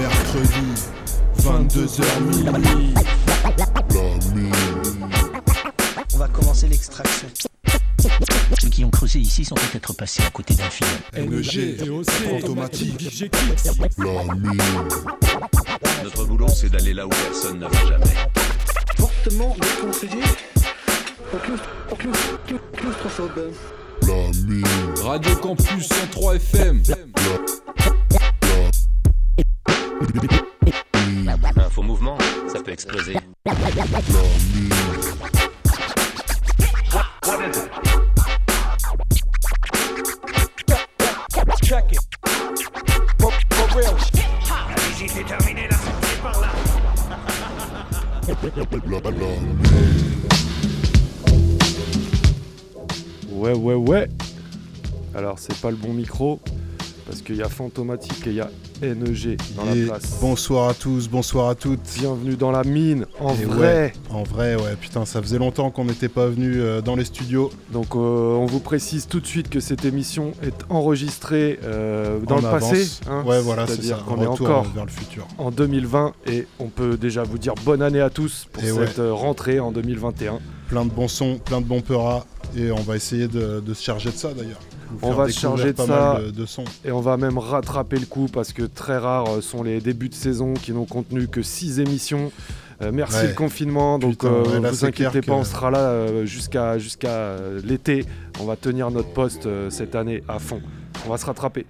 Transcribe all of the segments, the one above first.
mercredi, 22h minuit. On va commencer l'extraction. Ceux qui ont creusé ici sont peut-être passés à côté d'un film. NG, automatique, Notre boulot, c'est d'aller là où personne ne va jamais. Fortement déconseillé. Radio Campus 103 FM. Un faux mouvement, ça peut exploser. Check it. For, for real. Ouais, ouais, ouais. Alors, c'est pas le bon micro parce qu'il y a Fantomatique et il y a NEG dans Et la place. Bonsoir à tous, bonsoir à toutes. Bienvenue dans la mine, en Et vrai. En vrai, ouais, putain, ça faisait longtemps qu'on n'était pas venu euh, dans les studios. Donc, euh, on vous précise tout de suite que cette émission est enregistrée euh, dans En le avance. passé. hein. ouais, voilà, c'est C'est-à-dire ça. qu'on un est encore vers le futur. en 2020 et on peut déjà vous dire bonne année à tous pour Et cette rentrée en 2021. Plein de bons sons, plein de bons peuras. Et on va essayer de, de se charger de ça d'ailleurs. On va se charger de pas ça. mal de, de sons. Et on va même rattraper le coup parce que très rares euh, sont les débuts de saison qui n'ont contenu que 6 émissions. Euh, merci Ouais. le confinement, donc Putain, euh, là, vous inquiétez pas, que- on sera là euh, jusqu'à jusqu'à l'été. On va tenir notre poste cette année à fond. On va se rattraper.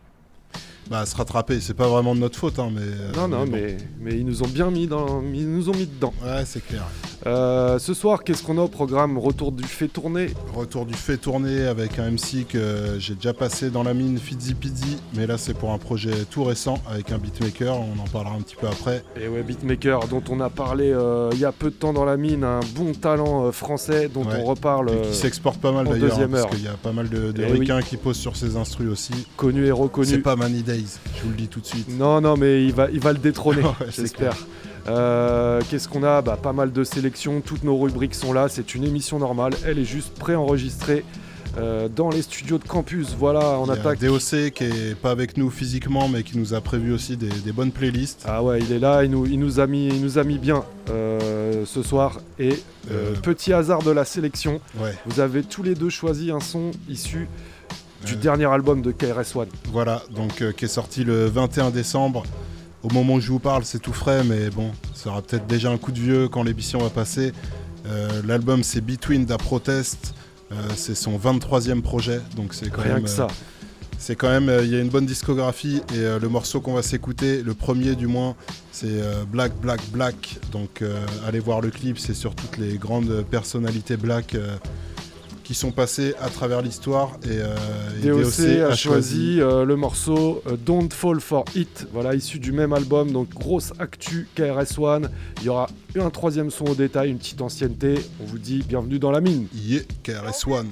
Bah, se rattraper, c'est pas vraiment de notre faute, hein, mais. non, non, bon. mais, mais ils nous ont bien mis dans, ils nous ont mis dedans. Ouais, c'est clair. Euh, ce soir, qu'est-ce qu'on a au programme Retour du fait tourner. Retour du fait tourner avec un MC que j'ai déjà passé dans la mine Fizzy Pizzy, mais là c'est pour un projet tout récent avec un beatmaker, on en parlera un petit peu après. Et ouais, Beatmaker, dont on a parlé euh, il y a peu de temps dans la mine, un bon talent euh, français dont Ouais. on reparle. Et qui s'exporte pas mal d'ailleurs, hein, deuxième parce qu'il y a pas mal de, de Eh oui. ricains qui posent sur ses instrus aussi. connu et reconnu. C'est pas Money Days, je vous le dis tout de suite. Non, non, mais il va, il va le détrôner, Ouais, c'est j'espère. Euh, Qu'est-ce qu'on a bah, Pas mal de sélections, toutes nos rubriques sont là, c'est une émission normale, elle est juste préenregistrée euh, dans les studios de campus. Voilà, on Il y a attaque. DOC qui est pas avec nous physiquement, mais qui nous a prévu aussi des, des bonnes playlists. Ah ouais, il est là, il nous, il nous, a, mis, il nous a mis bien euh, ce soir. Et euh, petit hasard de la sélection, Ouais, vous avez tous les deux choisi un son issu du dernier album de KRS-One. voilà, donc qui est sorti le 21 décembre. Au moment où je vous parle, c'est tout frais, mais bon, ça aura peut-être déjà un coup de vieux quand l'émission va passer. Euh, L'album c'est Between Da Protest, Euh, c'est son 23e projet, donc c'est quand Rien même. que euh, ça. C'est quand même, euh, il y a une bonne discographie et euh, le morceau qu'on va s'écouter, le premier du moins, c'est euh, Black Black Black. Donc euh, allez voir le clip, c'est sur toutes les grandes personnalités black euh, qui sont passées à travers l'histoire et, euh, et DOC, a choisi euh, le morceau euh, Don't Fall for It, voilà, issu du même album, donc grosse actu KRS-One. Il y aura un troisième son au détail, une petite ancienneté. On vous dit bienvenue dans la mine. Yeah, KRS-One.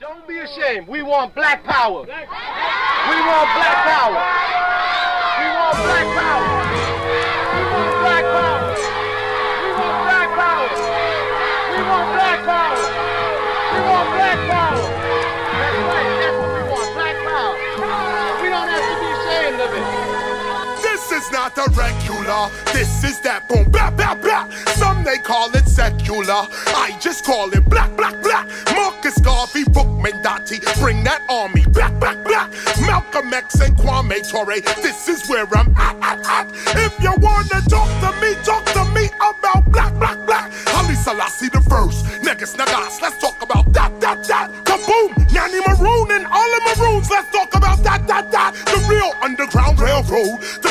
Don't be ashamed. We want black power. We want black power. We want black power. Not a regular, this is that boom, blah, blah, blah. Some they call it secular, I just call it black, black, black. Marcus Garvey, Bookman Dottie, bring that army back, back, back. Malcolm X and Kwame Ture, this is where I'm at, at, at. If you wanna talk to me, talk to me about black, black, black. Ali Selassie the first, Negus Nagas, let's talk about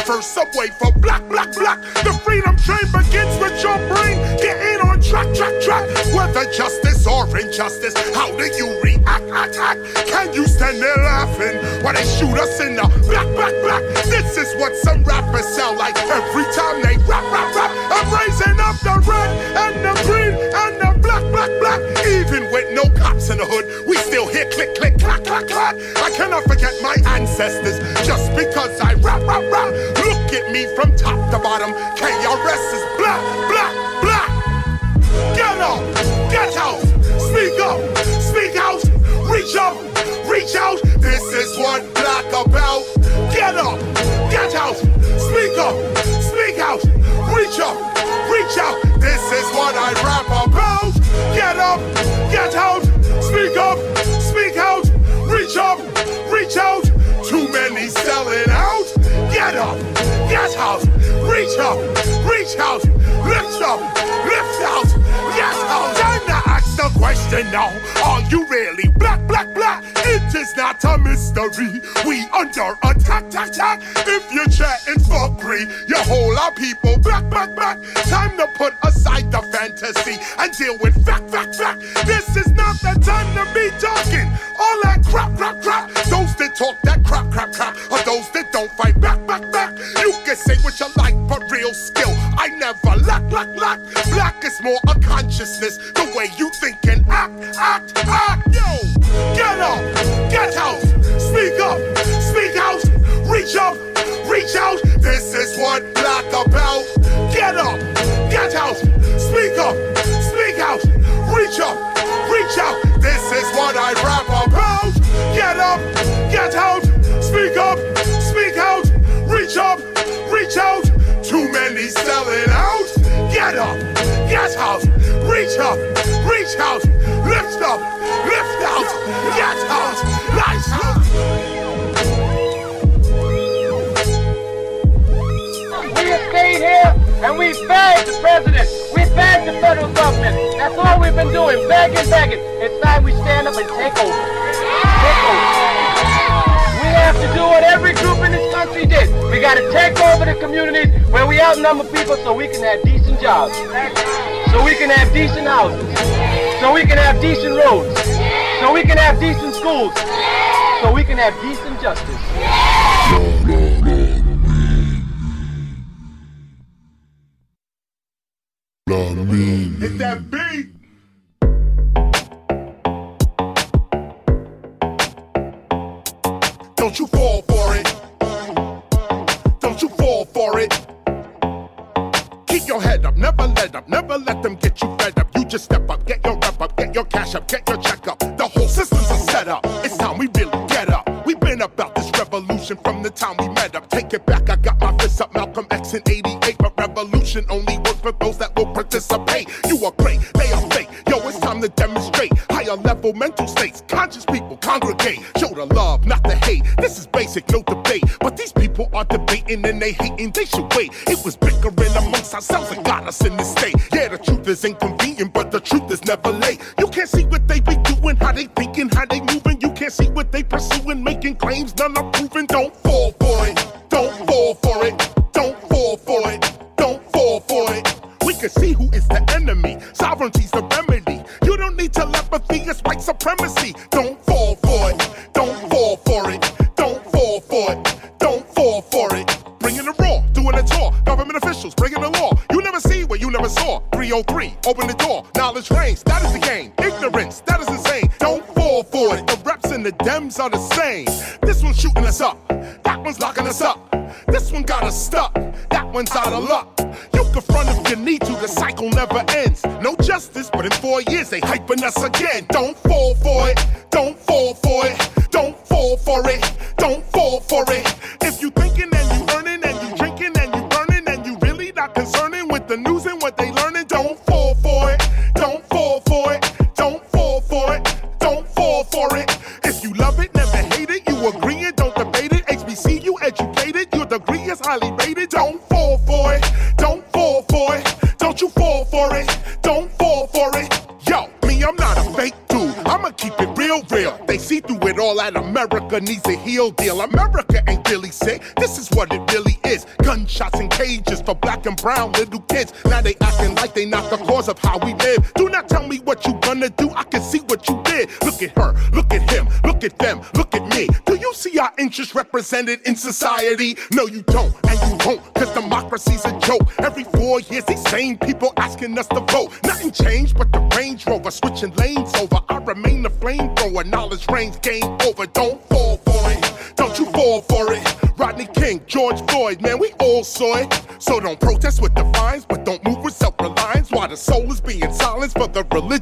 first subway for black, black, black. The freedom train begins with your brain. Get in on track, track, track. Whether justice or injustice, how do you react, act, act? Can you stand there laughing while they shoot us in the black, black, black? This is what some rappers sound like every time they rap, rap, rap. I'm raising up the red and the green and the black, black, black. Even with no cops in the hood, we still hear click, click, clack, clack, clack. I cannot forget my ancestors just because I rap, rap, to bottom. KRS is black, black, black. Get up, get out, speak up, speak out, reach up, reach out. This is what black about. Get up, get out, speak up, speak out, reach up, reach out. This is what I rap about. Get up, get out, speak up, speak out, reach up, reach out. Too many selling out. Get up, get out, reach up, reach out, lift up, lift out, get out. Time to ask the question now. Are you really black, black, black? It is not a mystery. We under attack, attack, attack. If you're chatting fuckery, you whole our people back, back, back. Time to put aside the fantasy and deal with fact, fact, fact. This is not the time to be talking all that crap, crap, crap. Those that talk that crap, crap, crap, are those that don't fight back, back, back. You can say what you like, but real skill, I never lack, lack, lack. Black is more a consciousness, the way you think and act, act, act. Yo, get up, get out, speak up, speak out, reach up, reach out. This is what black about. Get up, get out, speak up, speak out, reach up, reach out. This is what I rap about. Get up, get out, speak up, speak out, reach up, reach out. Too many selling out. Get up, get out, reach up, reach out, lift up, lift out, get out, lights out. We have stayed here and we begged the president. We begged the federal government. That's all we've been doing, begging, begging. It's time we stand up and take over. Take over. We have to do what every group in this country did. We got to take over the communities where we outnumber people so we can have decent jobs. So we can have decent houses. So we can have decent roads. So we can have decent schools. So we can have decent justice. Hit that beat. Don't you fall for it. Don't you fall for it. Keep your head up, never let up, never let them get you fed up. You just step up, get your rep up, get your cash up, get your check up. The whole system's a setup. It's time we really get up. We've been about this revolution from the time we met up. Take it back, I got my fists up, Malcolm X in 88. But revolution only works for those that will participate. You are great, they are fake. Yo, it's time to demonstrate higher level mental states. Conscious people congregate, show the love, not the hate. This is basic, no debate. But these people are debating and they hating, they should wait. Needs a heel deal. America ain't really sick. This is what it really is. Gunshots and cages for black and brown little kids. Now they acting like they not the cause of how we live. Do not tell me what you gonna do. I can see what you did. Look at her, look at him, look at them, look at me. Do you see our interests represented in society? No, you don't, and you won't, cause democracy's a joke. Every four years, these same people asking us to vote. Nothing changed but the Range Rover switching lanes over. I remain the flamethrower, knowledge reigns, game over. Don't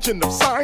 origin of science.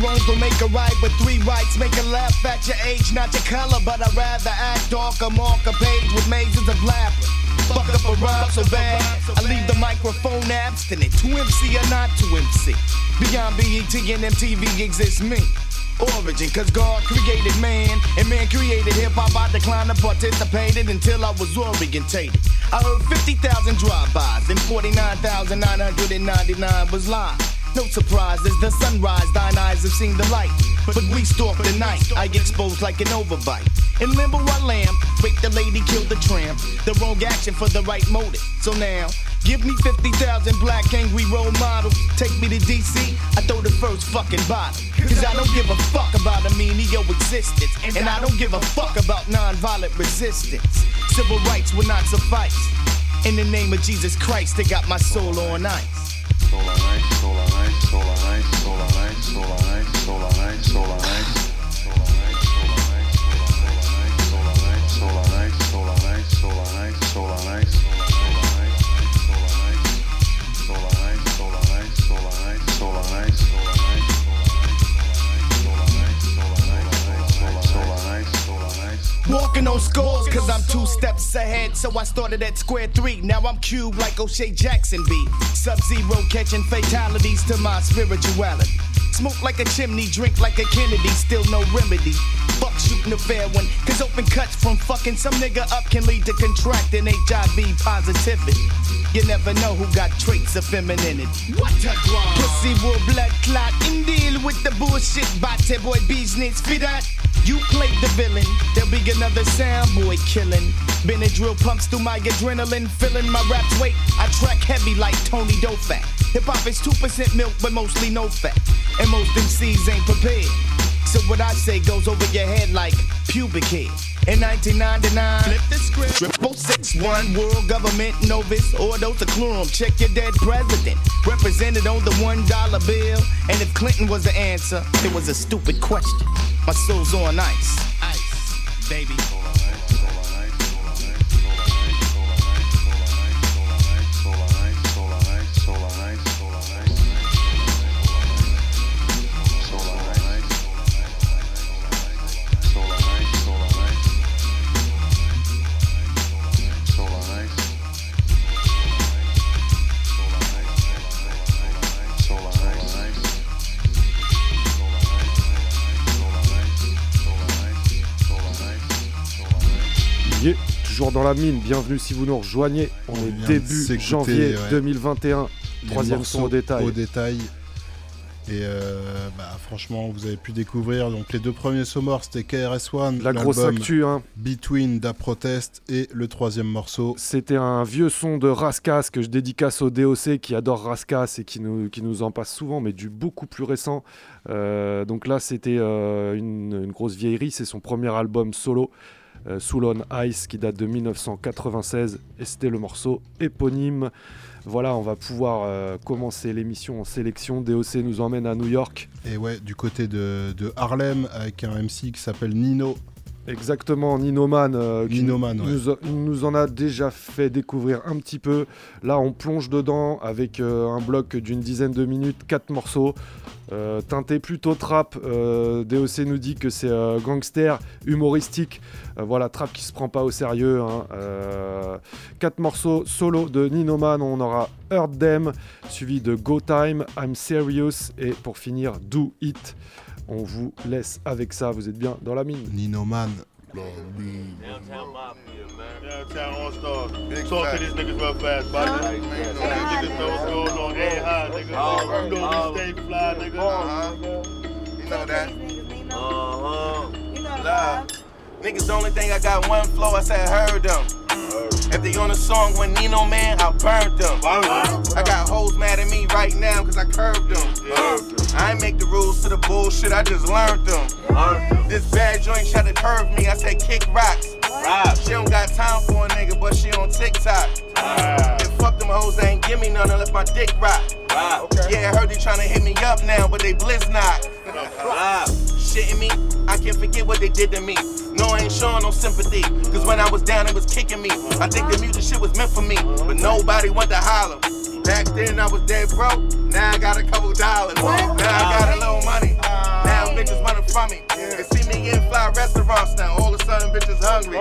Wrongs don't make a right, but three rights make a laugh at your age, not your color. But I'd rather act dark or mark a page with mazes of laughter. Fuck up a rhyme so bad, I leave the microphone abstinent. To MC or not to MC. Beyond BET and MTV exists me. Origin, cause God created man, and man created hip hop. I declined to participate until I was orientated. I heard 50,000 drive-bys, and 49,999 was live. No surprises, the sunrise, thine eyes have seen the light. But we stalk the night, I exposed like an overbite. In limbo I lamb, wake the lady, kill the tramp. The wrong action for the right motive. So now, give me 50,000 black angry role models. Take me to DC, I throw the first fucking bottle. Cause I don't give a fuck about a menial existence. And I don't give a fuck about nonviolent resistance. Civil rights will not suffice. In the name of Jesus Christ, they got my soul on ice solar night, solar night, solar night, solar night, solar night, solar night, solar night. Walking on scores, cause I'm two steps ahead. So I started at square three. Now I'm cube like O'Shea Jackson be. Sub zero catching fatalities to my spirituality. Smoke like a chimney, drink like a Kennedy, still no remedy. Fuck shooting a fair one, cause open cuts from fucking some nigga up can lead to contracting HIV positivity. You never know who got traits of femininity. What a grind. Pussy will blood clot and deal with the bullshit. Bate boy business for that. You played the villain, there'll be another sound boy killing. Benadryl pumps through my adrenaline, filling my raps weight. I track heavy like Tony Dofat. Hip hop is 2% milk, but mostly no fat. And most MCs ain't prepared. So what I say goes over your head like pubic hair. In 1999, flip the script. Triple six one world government novice ordo seclorum. Check your dead president. Represented on the one dollar bill. And if Clinton was the answer, it was a stupid question. My soul's on ice. Ice, baby. Toujours dans la mine, bienvenue si vous nous rejoignez. On, On est début janvier ouais. 2021. Les Troisième son au détail. Au détail. Et euh, bah, franchement, vous avez pu découvrir donc les deux premiers morts, c'était KRS-One, La grosse actu, hein. Between Da Protest et le troisième morceau. C'était un vieux son de Raskas que je dédicace au DOC qui adore Raskas et qui nous, qui nous en passe souvent, mais du beaucoup plus récent. Euh, donc là, c'était euh, une, une grosse vieillerie. C'est son premier album solo, euh, Soul Ice, qui date de 1996. Et c'était le morceau éponyme. Voilà, on va pouvoir euh, commencer l'émission en sélection. DOC nous emmène à New York. Et ouais, du côté de Harlem avec un MC qui s'appelle Nino. Exactement, Ninoman, euh, qui Ninoman, ouais. nous, en a déjà fait découvrir un petit peu. Là, on plonge dedans avec euh, un bloc d'une dizaine de minutes, quatre morceaux, euh, teinté plutôt trap. Euh, DOC nous dit que c'est gangster, humoristique. Voilà, trap qui se prend pas au sérieux. hein. Quatre morceaux solo de Ninoman. On aura Hurt Them, suivi de Go Time, I'm Serious, et pour finir, Do It. On vous laisse avec ça, vous êtes bien dans la mine. Ninoman. Downtown Mafia, man. Downtown All Stars. Talk to these niggas real fast, buddy. These niggas know what's going on. They ain't high, nigga. You know we stay fly, nigga. Uh-huh. You know that. Uh-huh. Love. Niggas, the only thing I got one flow, I said heard them. If they on a song with Nino Man, I burnt them. I got hoes mad at me right now cause I curved them. I ain't make the rules to the bullshit, I just learned them. This bad joint tried to curve me, I said kick rocks. She don't got time for a nigga, but she on TikTok. And fuck them hoes, they ain't give me none unless my dick rock. Yeah, I heard they tryna hit me up now, but they blizz not. Shitting me, I can't forget what they did to me. No, I ain't showing no sympathy. Cause when I was down, it was kicking me. I think the music shit was meant for me, but nobody went to holler. Back then I was dead broke, now I got a couple dollars. Now I got a little money, now bitches running from me. They see me in fly restaurants now, all of a sudden bitches hungry.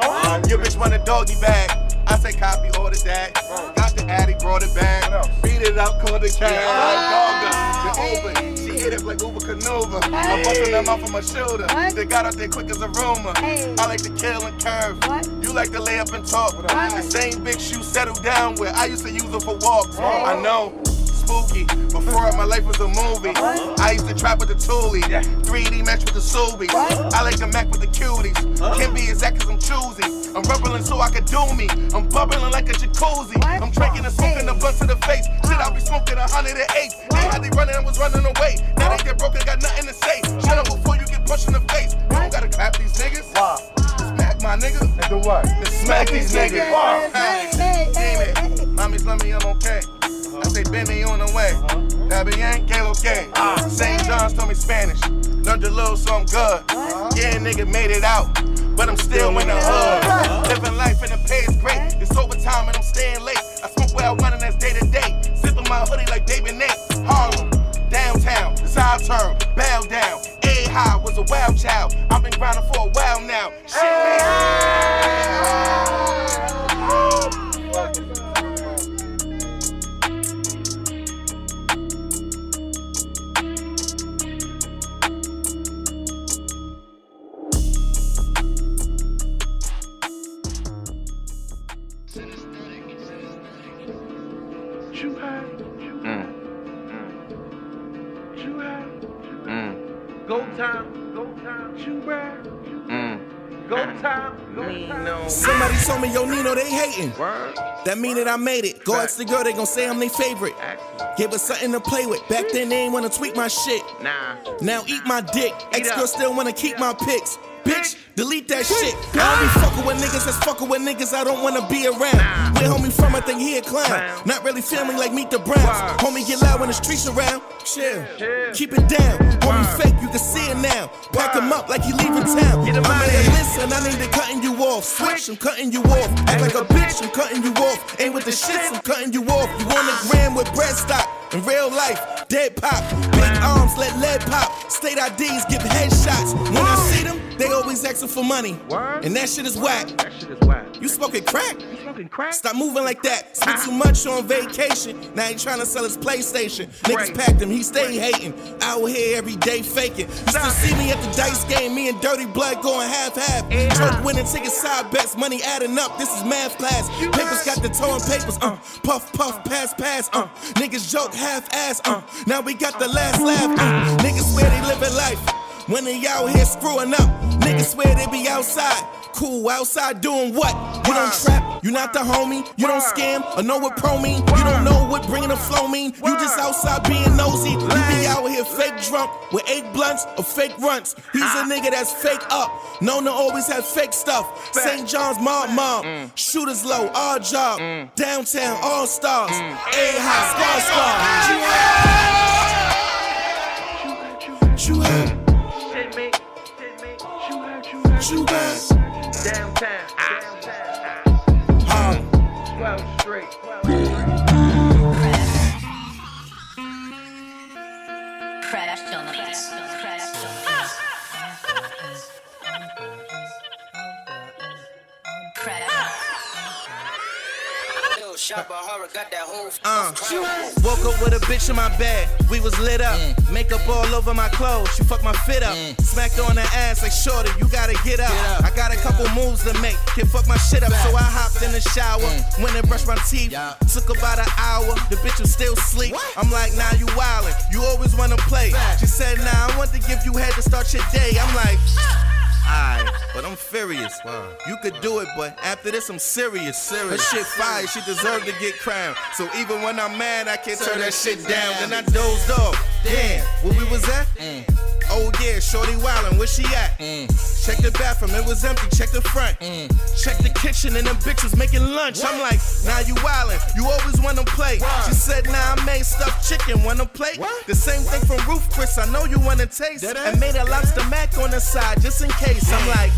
Your bitch want a doggy bag, I say copy, order that. Got the addy, brought it back. Beat it up, called the cat. Dogger, the open. Hit it like Uber Canova. I'm busting them off of my shoulder. They got out there quick as a rumor. I like to kill and curve. You like to lay up and talk. With them. The same big shoe settled down with. I used to use them for walks. I know. Spooky. Before my life was a movie. I used to trap with the Thule. 3D match with the Subi. I like to Mac with the cuties. Can't be exact cause I'm choosy. I'm rubbling so I can do me. I'm bubbling like a jacuzzi. I'm drinking and smoking the blunt to the face. Shit, I be smoking a hundred and eight. They had they running, I was running away. Now they get broken, got nothing to say. Shut up before you get punched in the face. You don't gotta clap these niggas. Smack my niggas. And do what? Smack these niggas. Hey, Damn it. Mommy's love me, I'm okay. I say Benny on the way. That be ain't Kalo K. St. John's told me Spanish. Learned a little, so I'm good. Yeah, nigga made it out. But I'm still in the hood. Living life in the pay is great. It's overtime and I'm staying late. I smoke where I want and that's day to day. Sipping my hoodie like Baby Nate. Harlem, downtown, it's our turn. Bow down. A high was a wild child. I've been grinding for a while now. Shit, You go time, go time. Somebody told me, yo, Nino, they hating. That mean that I made it. Go ask the girl, they gon' say I'm their favorite. Give us something to play with. Back then, they ain't wanna tweak my shit. Nah. Now eat my dick. Ex girl still wanna keep my pics. Bitch, delete that shit. I don't be fucking with niggas that's fucking with niggas I don't wanna be around. Where homie from, I think he a clown. Not really family like Meet the Browns. Homie get loud when the streets around. Chill, keep it down. Homie fake, you can see it now. Pack him up like he leaving town. I'm like, listen, I need to cutting you off. Switch, I'm cutting you off. Act like a bitch, I'm cutting you off. Ain't with the shits, I'm cutting you off. You want a gram with bread stock. In real life, dead pop. Big arms, let lead pop. State IDs, give headshots. When I see them, they always asking for money. And that shit is whack. That shit is whack. You smoking crack? You smoking crack? Stop moving like that. Spent too much on vacation. Now he trying to sell his PlayStation. Niggas packed him, he stay hating. Out here every day faking. Used to see me at the dice game, me and Dirty Blood going half half. Joke winning ticket side bets, money adding up. This is math class. Papers got the towing papers. Uh, puff puff pass pass. Uh, niggas joke half ass. Uh, now we got the last laugh. Uh, niggas swear they living life. When they out here screwing up, niggas swear they be outside. Cool, outside doing what? You don't trap, you not the homie. You don't scam or know what pro mean. You don't know what bringing the flow mean. You just outside being nosy. You be out here fake drunk with eight blunts or fake runts. He's a nigga that's fake up, known to always have fake stuff. St. John's mom, mom. shooters low, all job. Downtown all stars, A high star star. you got Downtown. Ah. Downtown. Harlem. 12th Street. Uh, woke up with a bitch in my bed. We was lit up. Makeup all over my clothes. She fucked my fit up. Smacked on the ass like shorty. You gotta get up. I got a couple moves to make. Can fuck my shit up. So I hopped in the shower. Went and brushed my teeth. Took about an hour. The bitch was still asleep. I'm like, nah, you wildin'. You always wanna play. She said, nah, I want to give you head to start your day. I'm like. Alright, but I'm furious. You could do it, but after this, I'm serious. Serious. Her shit fire, she deserved to get crowned. So even when I'm mad, I can't turn that shit down. Then I dozed off. Damn, where we was at? Oh yeah, Shorty Wildin', where she at? Check the bathroom, it was empty. Check the front. Check the kitchen, and them bitches making lunch. I'm like, nah, you wildin'. You always wanna play. She said, nah, I made stuffed chicken. Wanna play? The same thing from Roof Chris. I know you wanna taste. And made a lobster mac on the side just in case. I'm like.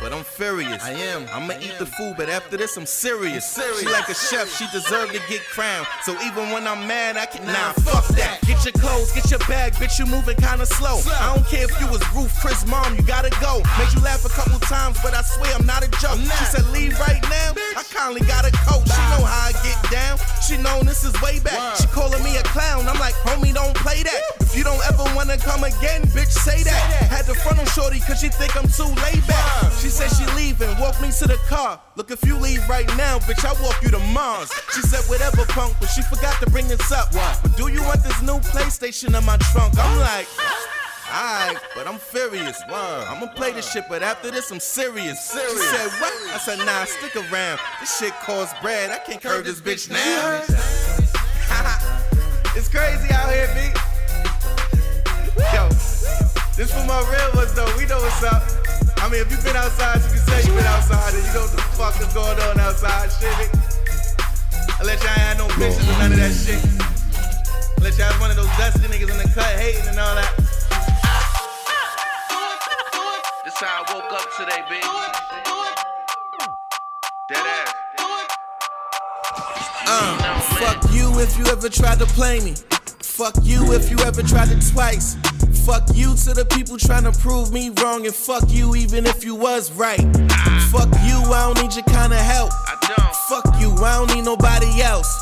But I'm furious. I am. I'ma eat the food, but after this, I'm serious. She like a chef, she deserve to get crowned. So even when I'm mad, I can. Nah, fuck that. Get your clothes, get your bag, bitch, you moving kinda slow. I don't care if you was Ruth, Chris mom, you gotta go. Made you laugh a couple times, but I swear I'm not a joke. She said, leave right now. I kindly got a coat. She know how I get down. She know this is way back. She calling me a clown. I'm like, homie, don't play that. If you don't ever wanna come again, bitch, say that. Had to front on shorty, cause she think I'm too laid back. She said she leaving, walk me to the car. Look, if you leave right now, bitch, I'll walk you to Mars. She said whatever, punk, but she forgot to bring this up. But do you want this new PlayStation in my trunk? I'm like. Alright, but I'm furious. I'ma play this shit, but after this, I'm serious. She said, what? I said, nah, stick around. This shit costs bread. I can't curve this bitch now. it's crazy out here, B. Yo, this for my real ones, though. We know what's up. I mean, if you've been outside, you can say you been outside, and you know what the fuck is going on outside, shit. Unless y'all ain't had no pictures or none of that shit. Unless y'all was one of those dusty niggas in the cut hating and all that. This how I woke up today, baby. Dead ass. Uh, fuck you if you ever tried to play me. Fuck you if you ever tried it twice. Fuck you to the people trying to prove me wrong, and fuck you even if you was right. Fuck you, I don't need your kind of help. I don't. Fuck you, I don't need nobody else.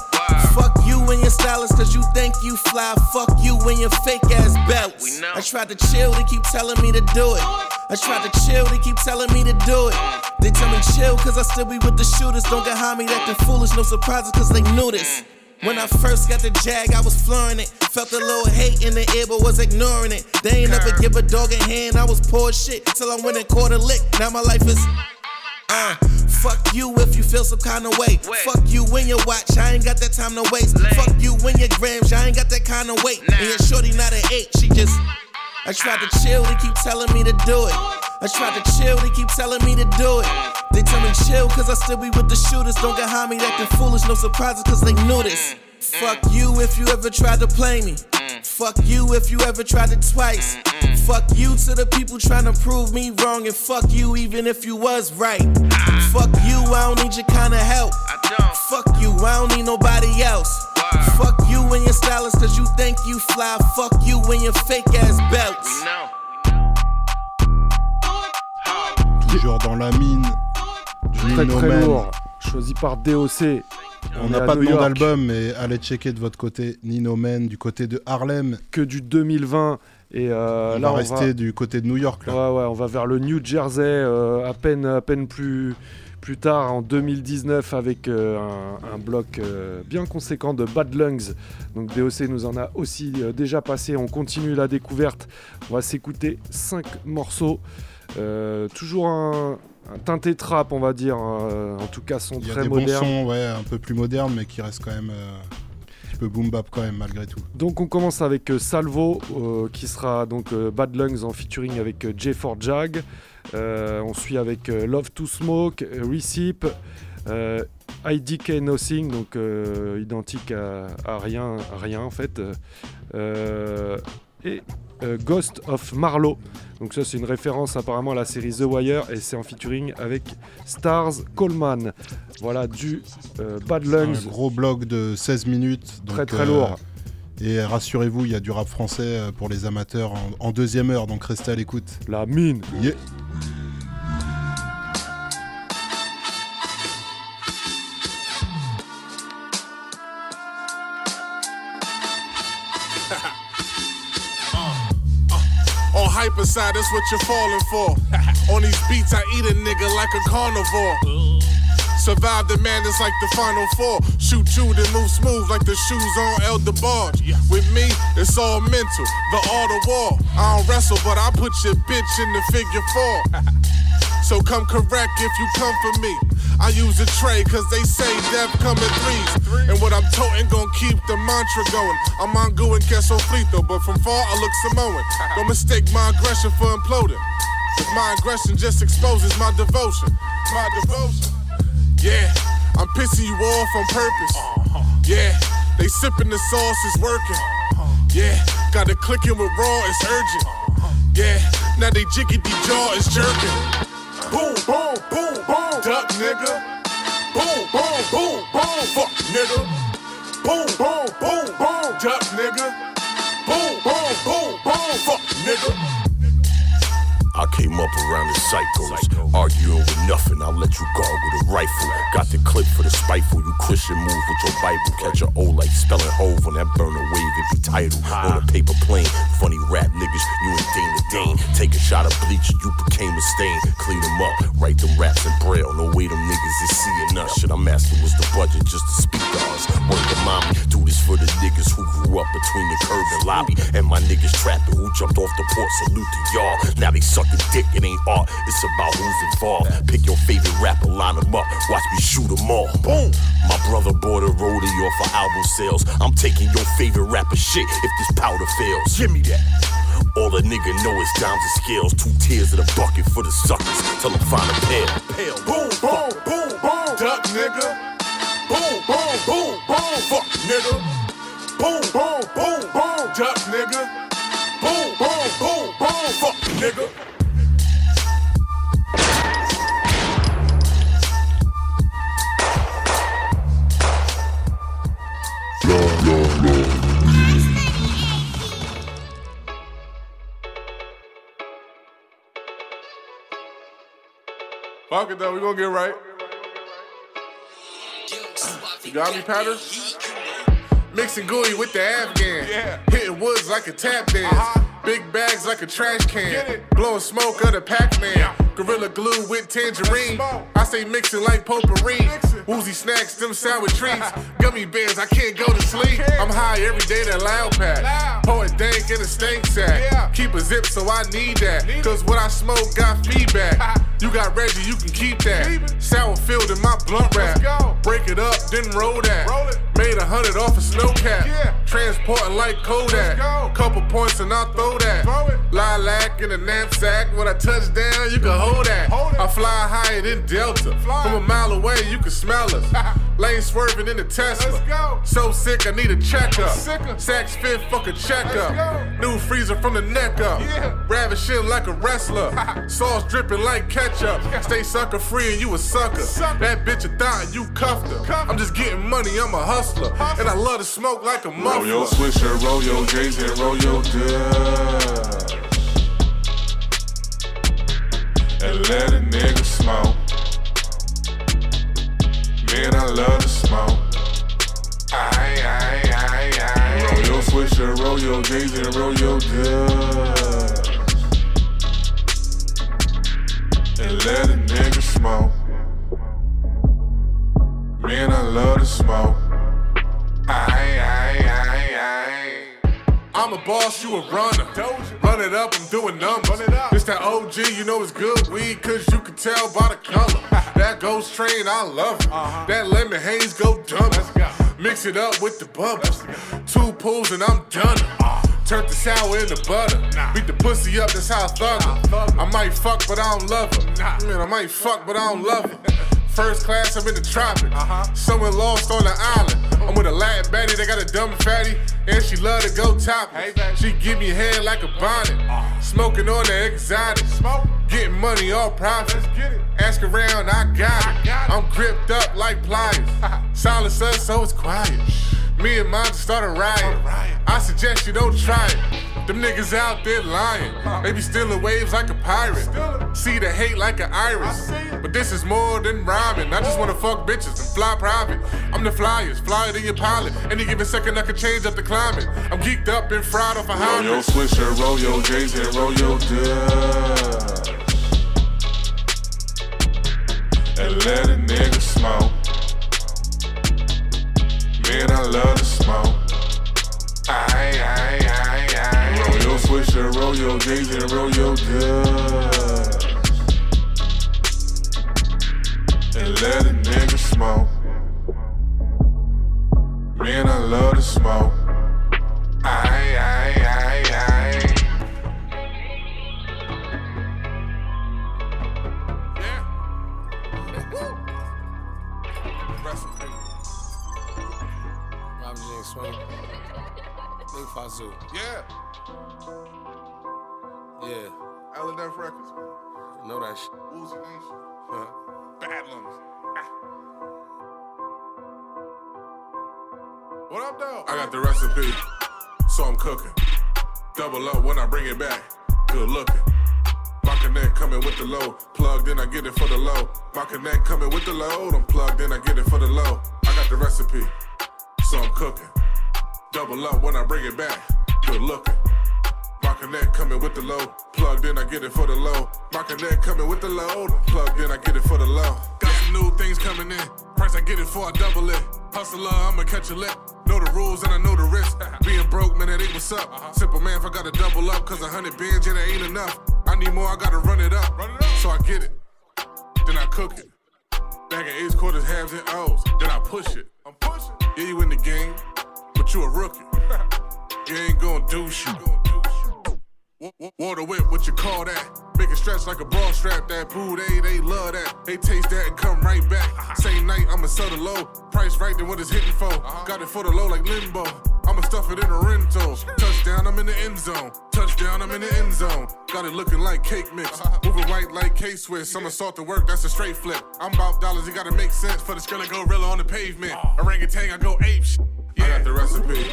Fuck you and your stylist cause you think you fly. Fuck you and your fake ass belts. I tried to chill, they keep telling me to do it. I tried to chill, they keep telling me to do it. They tell me chill cause I still be with the shooters. Don't get high me acting foolish, no surprises cause they knew this. When I first got the jag, I was flooring it. Felt a little hate in the air, but was ignoring it. They ain't never give a dog a hand, I was poor shit. Till I went and caught a lick. Now my life is. Uh, fuck you if you feel some kind of way. Fuck you when you watch, I ain't got that time to waste. Fuck you when you grams, I ain't got that kind of weight. And your shorty not an eight, she just. I tried to chill, they keep telling me to do it. I tried to chill, they keep telling me to do it. They tell me chill, cause I still be with the shooters. Don't get high me acting foolish, no surprises, cause they knew this. Fuck you if you ever tried to play me. Fuck you if you ever tried it twice. Fuck you to the people trying to prove me wrong, and fuck you even if you was right. Fuck you, I don't need your kind of help. Fuck you, I don't need nobody else. Fuck you and your stylist cause you think you fly. Fuck you and your fake ass belts. Toujours dans la mine. Du Très très Man. lourd. Choisi par DOC. On n'a pas de New nom d'album, mais allez checker de votre côté Nino Man, du côté de Harlem. Que du 2020. Et euh, on là, va on rester du côté de New York. Là. Ouais, ouais, on va vers le New Jersey euh, à peine, à peine plus, plus tard, en 2019, avec euh, un, un bloc euh, bien conséquent de Bad Lungs. Donc DOC nous en a aussi euh, déjà passé. On continue la découverte. On va s'écouter 5 morceaux. Toujours un, un teinté trap, on va dire. euh, en tout cas, son très des moderne. bons sons, ouais, un peu plus modernes, mais qui restent quand même euh, un petit peu boom bap quand même malgré tout. Donc on commence avec euh, Salvo qui sera donc Bad Lungs en featuring avec euh, J4 Jag. On suit avec Love to Smoke, Recip, IDK Nothing, donc identique à, à rien, à rien en fait. Et Ghost of Marlowe. Donc ça c'est une référence apparemment à la série The Wire et c'est en featuring avec Stars Coleman. Voilà du euh, Bad Lungs. Un gros blog de 16 minutes. donc, Très, très euh, lourd. Et rassurez-vous, il y a du rap français euh, pour les amateurs en, en deuxième heure, donc restez à l'écoute. La mine. Yeah. Hyper side, that's what you're falling for. On these beats, I eat a nigga like a carnivore. Survive the madness like the final four. Shoot you, then move smooth like the shoes on Elder Barge. With me, it's all mental, the art of war. I don't wrestle, but I put your bitch in the figure four. So come correct if you come for me. I use a tray cause they say death come in threes. And what I'm toting gon' keep the mantra going. I'm Mongo and queso frito, but from far I look Samoan. Don't mistake my aggression for imploding. Cause my aggression just exposes my devotion. My devotion. Yeah, I'm pissing you off on purpose. Yeah, they sipping the sauce is working. Yeah, got it clicking with raw, it's urgent. Yeah, now they jiggity jaw is jerking. Nigga. Boom, boom, boom, boom, fuck nigga. Boom, boom, boom, boom, duck nigga. Boom, boom, boom, boom, fuck nigga. I came up around the psychos, arguing with nothing. I let you guard with a rifle. Got the clip for the spiteful. You Christian move with your Bible. Catch a O like spelling hove on that burner wave. It be title on a paper plane. Funny rap niggas, you ain't Dane to Dane. Take a shot of bleach, you became a stain. Clean them up, write them raps in braille. No way them niggas is seeing us. Shit, I'm asking what's the budget just to speak to us. Work the mommy, do this for the niggas who grew up between the curb and lobby. And my niggas trapping who jumped off the porch. Salute to y'all. Now they sucking dick, it ain't art. It's about who's involved. Pick your favorite rapper, line them up. Watch me shoot them all. Boom. My brother bought a rodeo for album sales. I'm taking your favorite rapper shit if this powder fails. Give me that. All a nigga know is dimes and scales. Two tears in a bucket for the suckers. Till I find a pair. Pale. Boom, boom, boom, boom, duck nigga. Boom, boom, boom, boom, fuck nigga. Boom, boom, boom, boom, duck nigga. Boom, boom, boom, boom, fuck nigga. Fuck it though, we gonna get right. You got me, Patters? Mixing gooey with the Afghan. Yeah. Hitting woods like a tap dance. Uh-huh. Big bags like a trash can. Blowing smoke of the Pac-Man. Gorilla glue with tangerine. I say mixing like potpourri. Woozy snacks, them sour treats. Gummy bears, I can't go to sleep. I'm high every day, that loud pack. Pour Poet dank in a stank sack. Keep a zip, so I need that. Cause what I smoke got feedback. You got Reggie, you can keep that. Sour filled in my blunt wrap. Break it up, then roll that. Roll Made a hundred off a snow cap. Transporting like Kodak. Couple points and I'll throw that. Lilac in a knapsack. When I touch down, you can hold that. I fly higher than Delta. From a mile away, you can smell us. Lane swerving in the Tesla. So sick, I need a checkup. Sacks fit, fuck a checkup. New freezer from the neck up. Ravishing like a wrestler. Sauce dripping like ketchup. Stay sucker free and you a sucker. That bitch a thought you cuffed her. I'm just getting money, I'm a hustler. And I love to smoke like a muffler. Roll your swisher, roll your J's and roll your dubs. And let a nigga smoke. Man, I love to smoke. Aye, aye, aye, aye. Roll your swisher, roll your J's and roll your dubs. And let a nigga smoke. Man, I love to smoke. Aye, aye, aye, aye. I'm a boss, you a runner. Run it up, I'm doing numbers. It's that OG, you know it's good weed, cause you can tell by the color. that ghost train, I love it. Uh-huh. That lemon haze go dumb. Mix it up with the bubbles. Two pools and I'm done. Uh-huh. Turn the sour into butter. Beat the pussy up, that's how I thug her. I might fuck, but I don't love her. Man, I might fuck, but I don't love her. First class, I'm in the tropics. Uh-huh. Somewhere lost on the island. I'm with a Latin baddie they got a dumb fatty, and she love to go top. She give me head like a bonnet. Smoking on the exotic. Smoke. Getting money all profit. Ask around, I got it. I'm gripped up like pliers. Silence us, so it's quiet. Me and mine just started riot. I suggest you don't try it. Them niggas out there lying. They be stealing waves like a pirate. See the hate like an iris. But this is more than rhyming. I just wanna fuck bitches and fly private. I'm the flyers, flyer than your pilot. Any given second I can change up the climate. I'm geeked up and fried off a Roll high. your swisher, roll your J's and roll your dubs. And let a nigga smoke. I love to smoke. Aye, aye, aye, aye. Roll your swisher, roll your J's and roll your dubs. And let a nigga smoke. Man, I love to smoke. Big Fazoo. Yeah. Yeah. LNF Records, man. Know that shit. Uzi Nation. Badlands. Ah. What up, though? I got the recipe, so I'm cooking. Double up when I bring it back. Good looking. My connect coming with the low. Plugged in, I get it for the low. My connect coming with the load. I'm plugged in, I get it for the low. I got the recipe, so I'm cooking. Double up when I bring it back. Good looking. My connect coming with the low. Plugged in, I get it for the low. My connect coming with the load. Plugged in, I get it for the low. Got some new things coming in. Price I get it for, I double it. Hustler, I'ma catch a lip. Know the rules and I know the risk. Being broke, man, that ain't what's up. Uh-huh. Simple man, if I gotta double up, cause a hundred bands, yeah, that ain't enough. I need more, I gotta run it up. So I get it. Then I cook it. Bag of eights, quarters, halves, and O's. Then I push it. I'm pushing. Yeah, you in the game, but you a rookie. You ain't gonna do shit. Wa- wa- Water whip, what you call that? Make it stretch like a bra strap. That boo, they, they love that. They taste that and come right back. Uh-huh. Same night, I'ma sell the low. Price right than what it's hitting for. Uh-huh. Got it for the low like limbo. I'ma stuff it in a rental. Touchdown, I'm in the end zone. Touchdown, I'm in the end zone. Got it looking like cake mix. Moving right like K Swiss. I'ma salt the work, that's a straight flip. I'm about dollars, it gotta make sense for the skeleton gorilla on the pavement. Orangutan, I go ape shit. I got the recipe,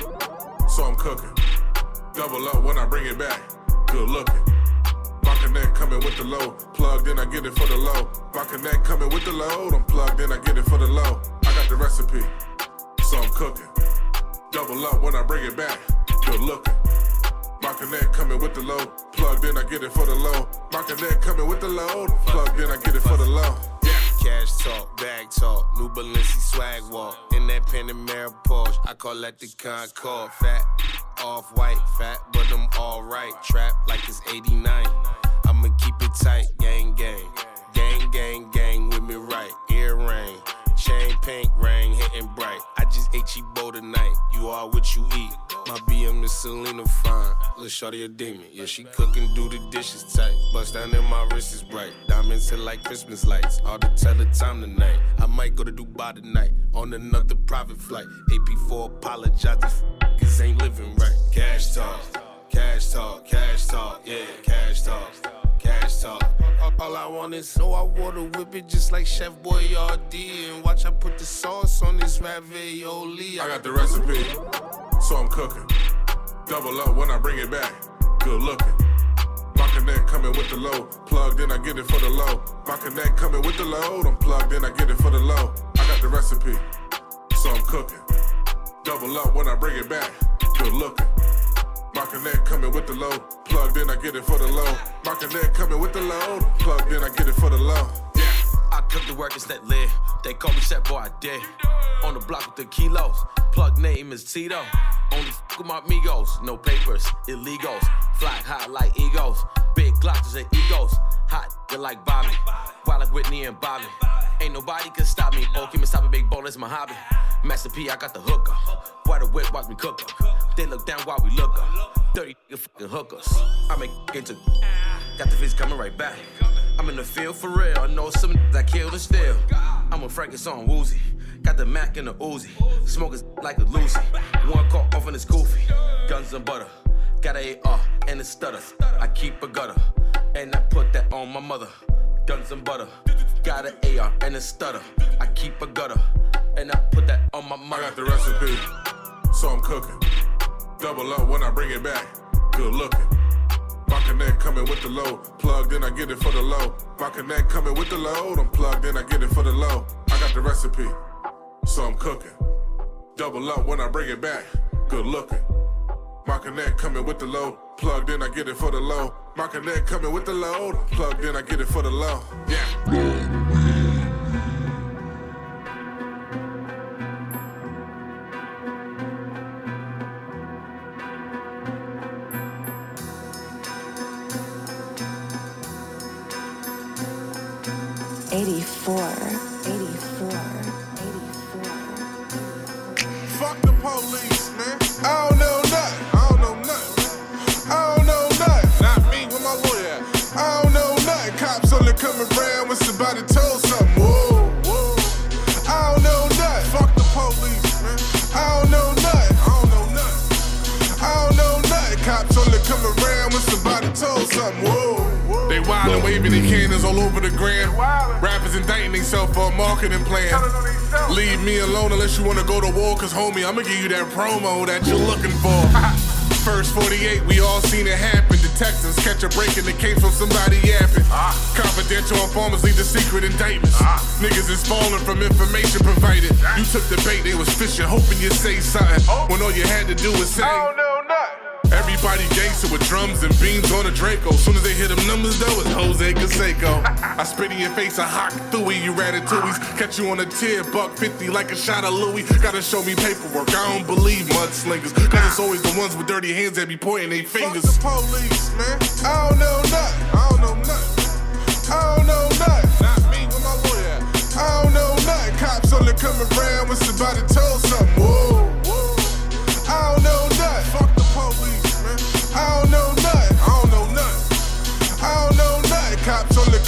so I'm cooking. Double up when I bring it back. Good looking. My coming with the low. Plugged in, I get it for the low. My coming with the load. I'm plugged in, I get it for the low. I got the recipe, so I'm cooking. Double up when I bring it back. Good looking. My connect coming with the load. Plugged in, I get it for the low. My connect coming with the load. Plugged in, I get it for the low. Cash talk, bag talk, new Balenci swag walk. In that Panamera Porsche, I call that the Concord. Fat, off white, fat, but I'm alright. Trap like it's 89. I'ma keep it tight, gang, gang. Gang, gang, gang just ate Chibo tonight. You are what you eat. My BM is Selena fine. Lil' shorty a demon. Yeah, she cooking, do the dishes tight. Bust down and my wrist is bright. Diamonds hit like Christmas lights. Hard to tell the time tonight. I might go to Dubai tonight on another private flight. AP4 apologize if cause ain't living right. Cash talk, cash talk, cash talk, yeah, cash talk, cash talk. All, I want is so I water whip it just like Chef Boyardee and watch I put the sauce on this ravioli. I got the recipe, so I'm cooking. Double up when I bring it back. Good looking. My connect coming with the low. Plugged in, I get it for the low. My connect coming with the load. I'm plugged in, I get it for the low. I got the recipe, so I'm cooking. Double up when I bring it back. Good looking. My connect coming with the load. Plugged in, I get it for the low. My connect coming with the load. Plugged in, I get it for the low. Yeah. I cook the work, that lit. They call me Chef Boy, I did. On the block with the kilos. Plug name is Tito. Only f with my amigos. No papers, illegals. Fly high like egos. Big Glockers and egos. Hot they like Bobby. Wild like Whitney and Bobby. Ain't nobody can stop me. Oh, keep me stopping big bonus, my hobby. Master P, I got the hooker. Why the whip, watch me cook up. They look down while we look up. 30 nigga fucking hookers. I make into. Got the face coming right back. I'm in the field for real. I know some that kill the still. I'm a Frankenstein woozy. Got the Mac and the Uzi. Smokers like a Lucy. One caught off in his goofy. Guns and butter. Got a AR and a stutter. I keep a gutter. And I put that on my mother. Guns and butter. Got an AR and a stutter. I keep a gutter. And I put that on my mother. I got the recipe, so I'm cooking. Double up when I bring it back. Good looking. My connect coming with the low. Plugged in, I get it for the low. My connect coming with the load. I'm plugged in, I get it for the low. I got the recipe, so I'm cooking. Double up when I bring it back. Good looking. My connect coming with the low. Plugged in, I get it for the low. My connect coming with the load. Plugged in, I get it for the low. Yeah. Eighty-four. Somebody told something. Whoa, whoa. I don't know nothing. Fuck the police, man. I don't know nothing. I don't know nothing. I don't know nothing. Cops only come around when somebody told something. Whoa. They wild and waving their cannons all over the gram. Rappers indicting themselves for a marketing plan. Leave me alone unless you wanna go to war, cause homie, I'ma give you that promo that you're looking for. First 48, we all seen it happen. Detectives catch a break in the case from somebody yapping. Ah. Confidential informers lead the secret indictments. Ah. Niggas is falling from information provided. You took the bait, they was fishing, hoping you say something. Oh. When all you had to do was say, I don't know nothing. Everybody gangster with drums and beans on a Draco. Soon as they hit them numbers, though, it's Jose Canseco. I spit in your face a hawk through you ratatouilles. Catch you on a tier, buck 50 like a shot of Louis. Gotta show me paperwork, I don't believe mudslingers. Cause it's always the ones with dirty hands that be pointing their fingers. Fuck the police, man. I don't know nothing. I don't know nothing. I don't know nothing. Not me. Where my lawyer at? I don't know nothing. Cops only come around when somebody told something. Whoa.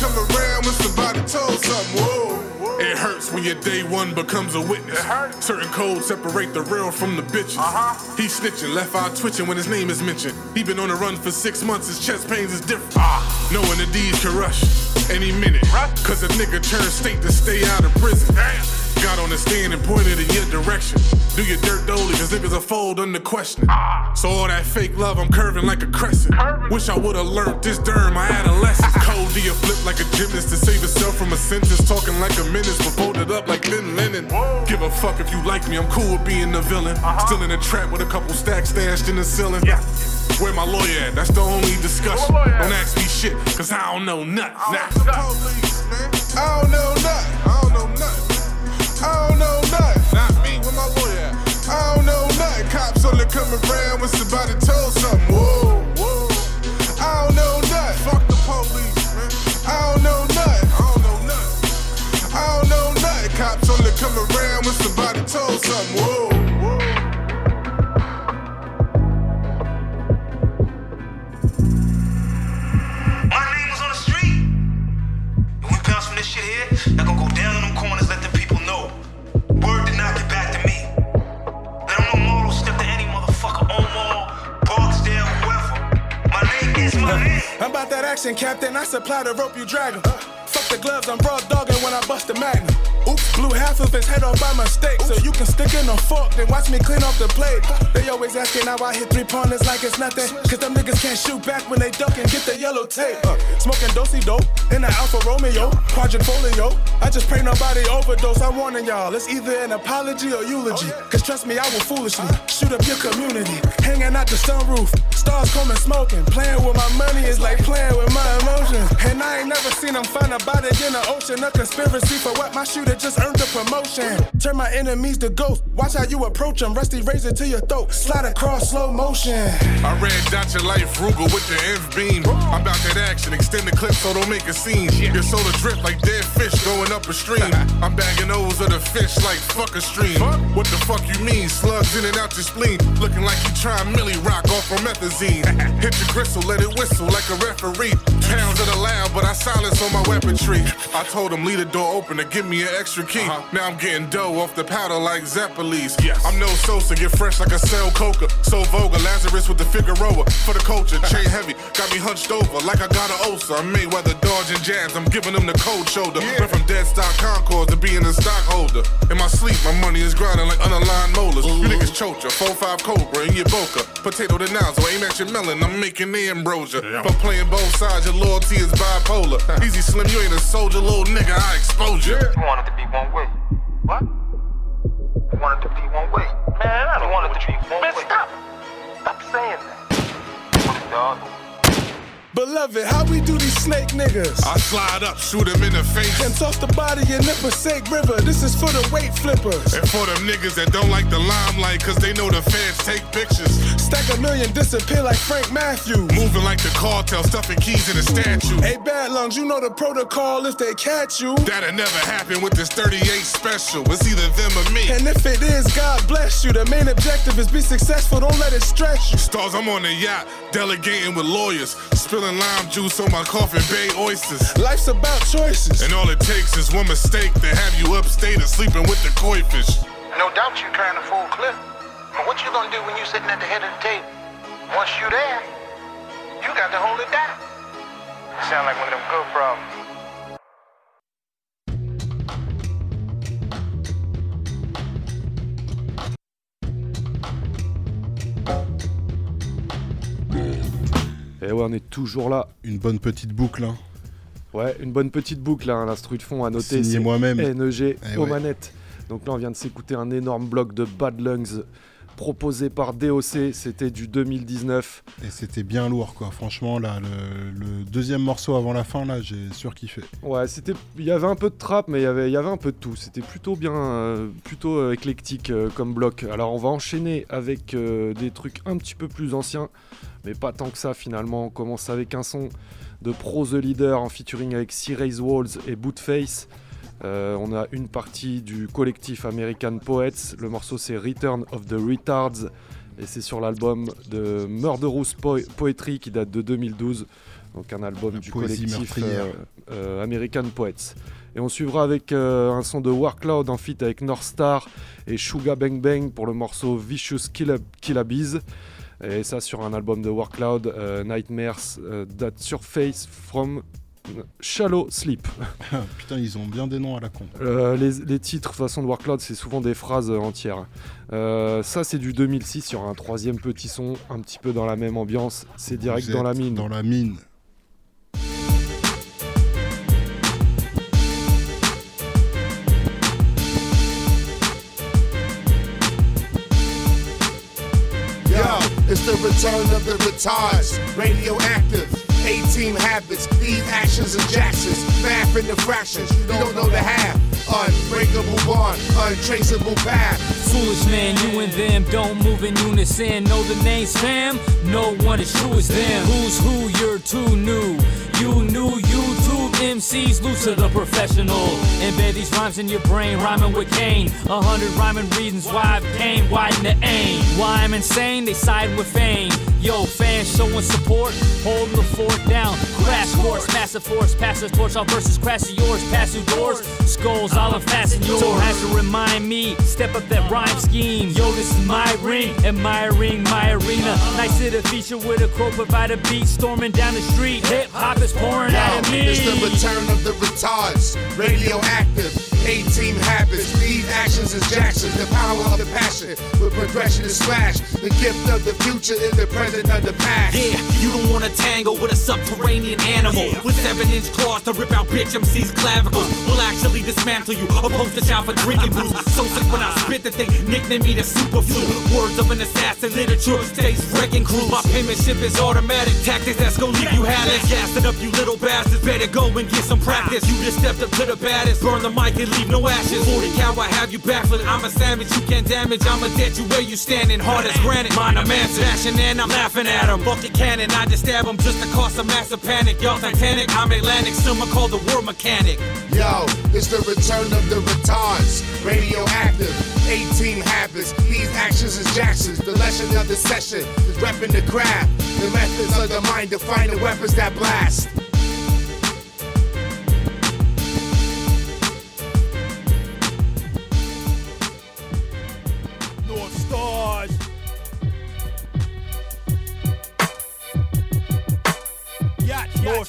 Come around when somebody told something. Whoa. It hurts when your day one becomes a witness. Certain codes separate the real from the bitches. Uh-huh. He snitching, left eye twitching when his name is mentioned. He been on the run for six months, his chest pains is different. Knowing the D's can rush any minute. Cause a nigga turned state to stay out of prison. Got on the stand and pointed in your direction. Do your dirt dolly, cause niggas are fold under question. So all that fake love, I'm curving like a crescent. Wish I would've learned this during my adolescence. Cold D, flip like a gymnast to save herself from a sentence. Talking like a menace, but folded up like thin linen. Give a fuck if you like me, I'm cool with being the villain. Still in a trap with a couple stacks stashed in the ceiling. Where my lawyer at? That's the only discussion. Don't ask me shit, cause I don't know nothing. Nah. Police, man. I don't know nothing. I don't know nothing. I don't know nothing. Not me. Where my lawyer at? I don't know nothing. Cops only come around when somebody told something. Whoa, whoa. I don't know nothing. Fuck the police, man. I don't know nothing. I don't know nothing. I don't know nothing. Cops only come around when somebody told something. Whoa, that action, Captain. I supply the rope you drag dragging. Fuck the gloves, I'm broad dogging when I bust the magnum. Oops, blew half of his head off by mistake. So you can stick in a fork, then watch me clean off the plate. They always asking how I hit three pointers like it's nothing. Cause them niggas can't shoot back when they duck and get the yellow tape. Uh, smoking dosey dope in the Alfa Romeo, Quadrant Folio. I just pray nobody overdose. I'm warning y'all, it's either an apology or eulogy. Cause trust me, I will foolishly shoot up your community. Hanging out the sunroof, stars coming smoking. Playing with my money is like playing with my emotions. And I ain't never seen them find a body in the ocean. A conspiracy for what my shooter just earned a promotion. Turn my enemies to ghosts. Watch how you approach them. Rusty razor to your throat. Slide across slow motion. I ran dot your life Rugal with the F beam. I'm about that action, extend the clip so don't make a scene. Your soda drip like dead fish going up a stream. I'm bagging O's of the fish like fuck a stream. What the fuck you mean? Slugs in and out your spleen. Looking like you trying Millie Rock off promethazine. Hit your gristle, let it whistle like a referee. Pounds of the loud, but I silence on my weaponry. I told him leave the door open to give me an extra key. Uh-huh. Now I'm getting dough off the powder like Zeppelis. Yes. I'm no Sosa, get fresh like a cell coca. So vulgar, Lazarus with the Figueroa. For the culture, chain heavy, got me hunched over like I got an ulcer. I'm Mayweather dodging jabs, I'm giving them the cold shoulder. Went from dead stock Concord to being a stockholder. In my sleep, my money is grinding like unaligned molars. You niggas chocha, 4-5 Cobra in your boca. Potato the nozzle, aim at your melon, I'm making the ambrosia. But playing both sides, your loyalty is bipolar. Easy slim, you ain't a soldier, little nigga, I expose you. You want it to be one way. What? You want it to be one way. Man, I don't want it to be one way. Man, stop. Stop saying that. What is the other way? Beloved, how we do these snake niggas? I slide up, shoot him in the face. And toss the body in Nippersake River. This is for the weight flippers. And for them niggas that don't like the limelight, cause they know the feds take pictures. Stack a million, disappear like Frank Matthews. Moving like the cartel, stuffing keys in a statue. Hey, bad lungs, you know the protocol if they catch you. That'll never happen with this 38 special. It's either them or me. And if it is, God bless you. The main objective is be successful, don't let it stress you. Stars, I'm on the yacht, delegating with lawyers, spilling lime juice on my coffin bay oysters. Life's about choices. And all it takes is one mistake to have you upstate and sleeping with the koi fish. No doubt you're carrying a full clip. But what you gonna do when you're sitting at the head of the table? Once you there, you got to hold it down. Sound like one of them good problems. On est toujours là. Une bonne petite boucle. Hein. Ouais, une bonne petite boucle, hein. l'instru de fond à noter. Signé moi-même. NEG Eh aux ouais. manettes. Donc là, on vient de s'écouter un énorme bloc de Bad Lungs proposé par DOC. C'était du 2019. Et c'était bien lourd, quoi. Franchement, là, le, le deuxième morceau avant la fin, là, j'ai surkiffé. Ouais, c'était, il y avait un peu de trap, mais il y avait, il y avait un peu de tout. C'était plutôt bien, euh, plutôt euh, éclectique euh, comme bloc. Alors on va enchaîner avec des trucs un petit peu plus anciens, mais pas tant que ça finalement. On commence avec un son de Pro The Leader en featuring avec C-Raise Walls et Bootface. Euh, on a une partie du collectif American Poets. Le morceau c'est Return of the Retards et c'est sur l'album de Murderous Po- Poetry qui date de 2012. Donc un album du collectif euh, euh, American Poets. Et on suivra avec un son de Warcloud en feat avec North Star et Suga Bang Bang pour le morceau Vicious Killa- Killabees. Et ça sur un album de Warcloud, euh, Nightmares euh, That Surface from Shallow Sleep. Putain, ils ont bien des noms à la con. Euh, les, les titres façon de Warcloud, c'est souvent des phrases euh, entières. Euh, ça, c'est du 2006 sur un troisième petit son, un petit peu dans la même ambiance. C'est direct dans la mine. Dans la mine. The return of the retards, radioactive. 18 habits, these actions and Jacksons, math in the fractions, you don't know the half. Unbreakable bond, untraceable path. Foolish man, you and them don't move in unison. Know the names, fam? No one is true as them. Who's who? You're too new. You knew YouTube MCs, Lucer the professional. Embed these rhymes in your brain, rhyming with Kane. A hundred rhyming reasons why I've came, widen the aim. Why I'm insane, they side with fame. Yo, fans showing support, hold the fort down. Crash course, massive force, pass the torch, all versus crash yours, pass through doors, skulls, I'll unfasten yours. So has to remind me, step up that rhyme scheme. Yo, this is my ring, admiring my arena. Nice to the feature with a crow, provide a beat, storming down the street. Hip hop is pouring out of me. Return of the retards, radioactive. 18 habits, these actions is Jackson, the power of the passion, with progression is smash, the gift of the future is the present of the past. Yeah, you don't wanna tangle with a subterranean animal with seven inch claws to rip out bitch MC's clavicles. Will actually dismantle you, opposed to shout for drinking booze. So sick when I spit that they nickname me the super flu. Words of an assassin, literature stays wrecking crew. My penmanship is automatic, tactics that's gonna leave you hatless. Gas it up, you little bastards. Better go and get some practice. You just stepped up to the baddest, burn the mic and leave no ashes. 40 cal, I have you baffled. I'm a savage, you can't damage. I'ma dead you where you standing, hard as granite. Mine a man smashing and I'm laughing at him. The cannon, I just stab him just to cause a massive panic. Y'all Titanic, I'm Atlantic, someone call the war mechanic. Yo, it's the return of the retards, radioactive. 18 habits, these actions is Jackson's. The lesson of the session is repping the craft. The methods of the mind define the weapons that blast. Raj. War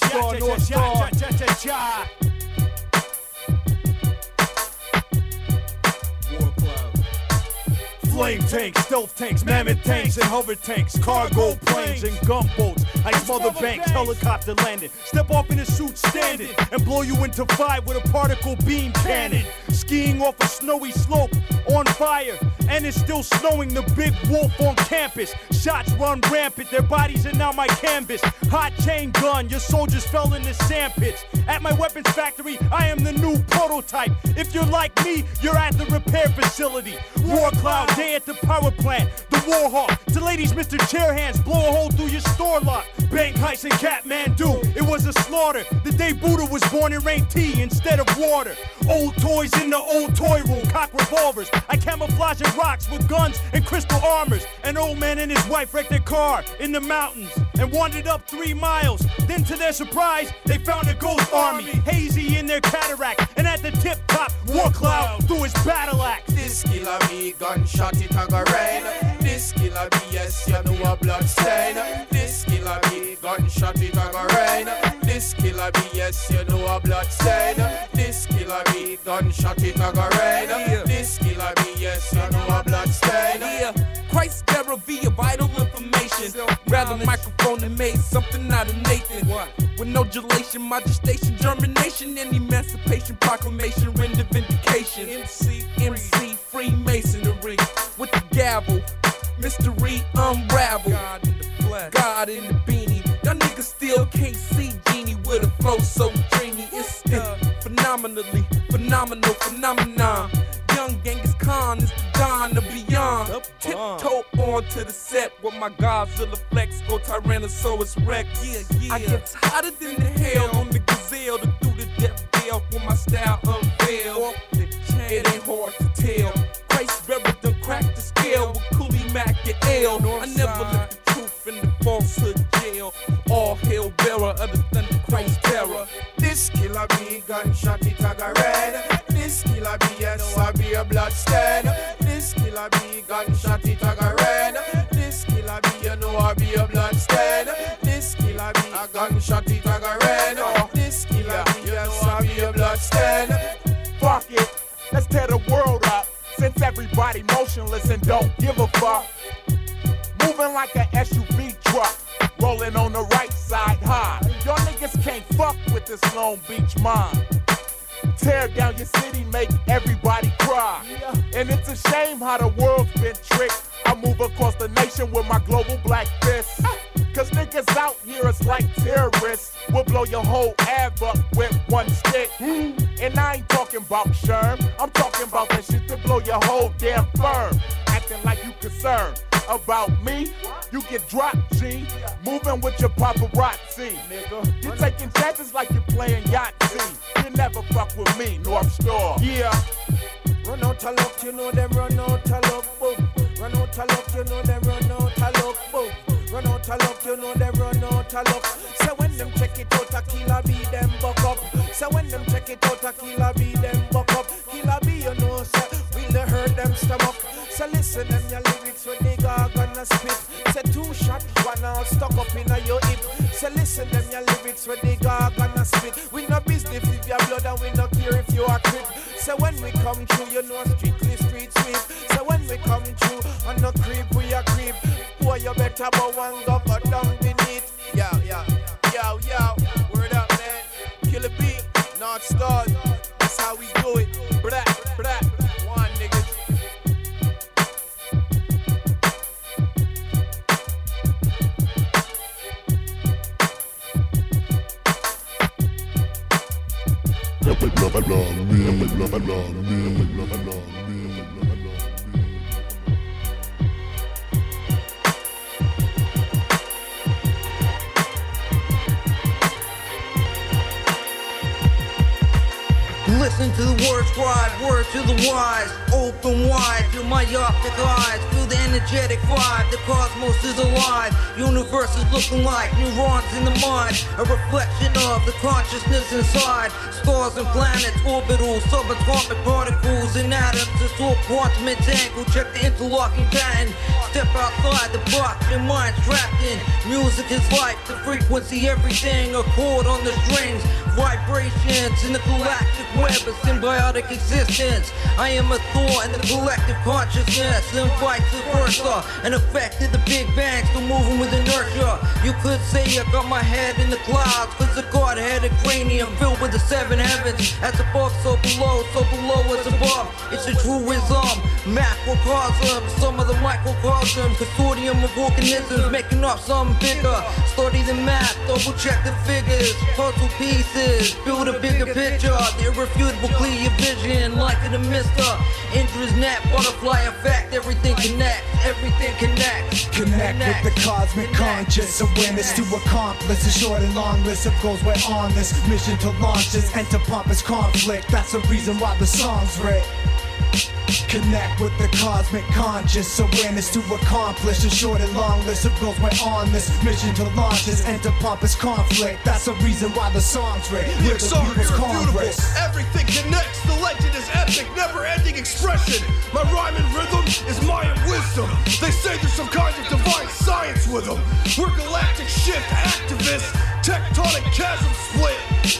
Flame tanks, stealth tanks, mammoth tanks, and hover tanks, cargo planes, and gunboats. Ice mother banks, helicopter landing. Step off in a suit standing and blow you into five with a particle beam cannon. Skiing off a snowy slope on fire and it's still snowing. The big wolf on campus. Shots run rampant, their bodies are now my canvas. Hot chain gun, your soldiers fell in the sand pits. At my weapons factory, I am the new prototype. If you're like me, you're at the repair facility. War cloud, day at the power plant. The war hawk, to ladies, Mr. Chairhands, blow a hole through your store lock. Bank heist and Catmandu, it was a slaughter. The day Buddha was born, it rained tea instead of water. Old toys in the old toy room, cock revolvers. I camouflage in rocks with guns and crystal armors. An old man and his wife wrecked their car in the mountains and wandered up three miles. Then, to their surprise, they found a ghost army, hazy in their cataract. And at the tip top, War Cloud threw his battle axe. This killer me gunshot it a go rain. This killer me yes you know a blood stain. This killer me gunshot it a go rain. This killer me yes you know a blood stain. This killer me gunshot it a go rain. This killer me yes you know a blood stain. Yeah, Christ bearer via vital information. Rather microphone and made something out of Nathan. With no gelation, magistation, germination, and emancipation proclamation, render vindication. MC, MC, Freemasonry with the gavel. Mystery unravel. God in the. God in the beanie. Y'all niggas still can't see Genie with a flow so dreamy. It's uh, phenomenally phenomenal phenomenon. Young Genghis Khan is the dawn of beyond. Tiptoe onto the set with my Godzilla flex, go Tyrannosaurus Rex. Yeah, yeah. I get hotter than the hell on the gazelle to do the death deal with my style unveiled. It ain't hard to tell. Christ bearer done cracked the scale with Cooley Mac and L. I never let in the falsehood jail. All hail bearer of the thunder Christ terror. This killer be gunshot it a red. This killer be yes I be a blood stain. This killer be gunshot it a red. This killer be you know I be a blood stain. This killer be a gunshot it a red. This killer be yes I be a blood stain. Fuck it, let's tear the world up. Since everybody motionless and don't give a fuck. Moving like an SUV truck, rolling on the right side high. Y'all niggas can't fuck with this Long Beach mind. Tear down your city, make everybody cry. And it's a shame how the world's been tricked. I move across the nation with my global black fist. Ah. Cause niggas out here is like terrorists. We'll blow your whole ab up with one stick. Hmm. And I ain't talking about Sherm. I'm talking about that shit to blow your whole damn firm. Acting like you concerned about me. You get dropped, G. Moving with your paparazzi, nigga. You're taking chances like you're playing Yahtzee. You never fuck with me, North Star. Yeah. Run out of luck, you know them run out of luck, boom. Run out of luck, you know them run out of luck, boom. Run out of luck, you know them run out of luck. So when them check it out, a killer be them buck up. So when them check it out, a killer be them buck up. Killer be, you know, say, will hurt them stomach. So listen them your lyrics when they go gonna spit. Say two shot, one all stuck up in a your hip. So listen them your lyrics when they go gonna spit. We no business if your blood and we no care if you are crip. So when we come through, you know strictly street sweep. So when we come through, on no creep we a creep. Boy, you better bow and go cut down beneath. Yo, yo, yo, yo. Word up, man. Kill a beat, North Stars. That's how we do it. Blah, blah. love me, love me, love me, love me. Listen to the words, scribe, word to the wise. Open wide to myopic eyes. Feel the energetic vibe, the cosmos is alive. Universe is looking like neurons in the mind. A reflection of the consciousness inside. Stars and planets, orbital, subatomic particles and atoms. It's all quantum entangled. Check the interlocking pattern. Step outside the box, your mind trapped in. Music is life, the frequency, everything. A chord on the strings, vibrations in the galactic web of symbiotic existence. I am a thought in the collective consciousness, and vice versa. An effect of the Big Bang, still moving with inertia. You could say I got my head in the clouds, cause the god headed cranium filled with the seven heavens. As above, so below, so below as above. It's a truism, macrocosm, some of the microcosm, consortium of organisms making up something bigger. Study the math, double check the figures, puzzle pieces, build a bigger picture. The irrefutable clear your vision, like it a mister. Indra's net, butterfly effect, everything connects, everything connects. Connect with the cosmic conscious awareness to accomplish a short and long list of goals we're on this mission to launch this enter pompous conflict. That's the reason why the song's writ. Connect with the cosmic conscious awareness to accomplish a short and long list of goals. We're on this mission to launch this enter pompous conflict. That's the reason why the song's. The We're the people's congress. Everything connects. The legend is epic, never-ending expression. My rhyme and rhythm is Mayan wisdom. They say there's some kind of divine science with them. We're galactic shift activists. Tectonic chasm split.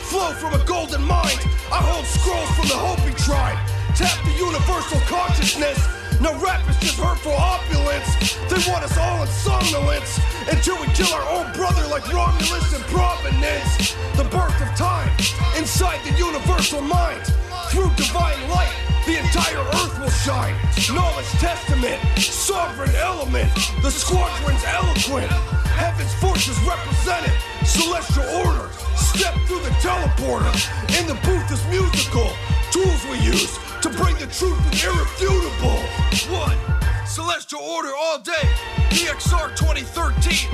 Flow from a golden mind. I hold scrolls from the Hopi tribe. Tap the universal consciousness. No rap is just hurtful opulence. They want us all in somnolence until we kill our own brother like Romulus and Provenance. The birth of time inside the universal mind. Through divine light, the entire earth will shine. Knowledge testament, sovereign element. The squadron's eloquent. Heaven's forces represented. Celestial order. Step through the teleporter. In the booth is musical. Tools we use to bring the truth irrefutable. One. Celestial order all day. DXR 2013.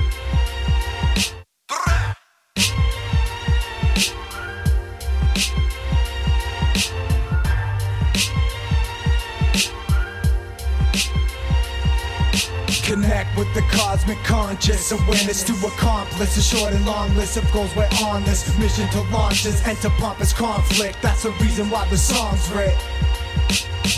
Connect with the cosmic conscious awareness to accomplish a short and long list of goals. We're on this mission to launch this enter pompous conflict. That's the reason why the song's writ.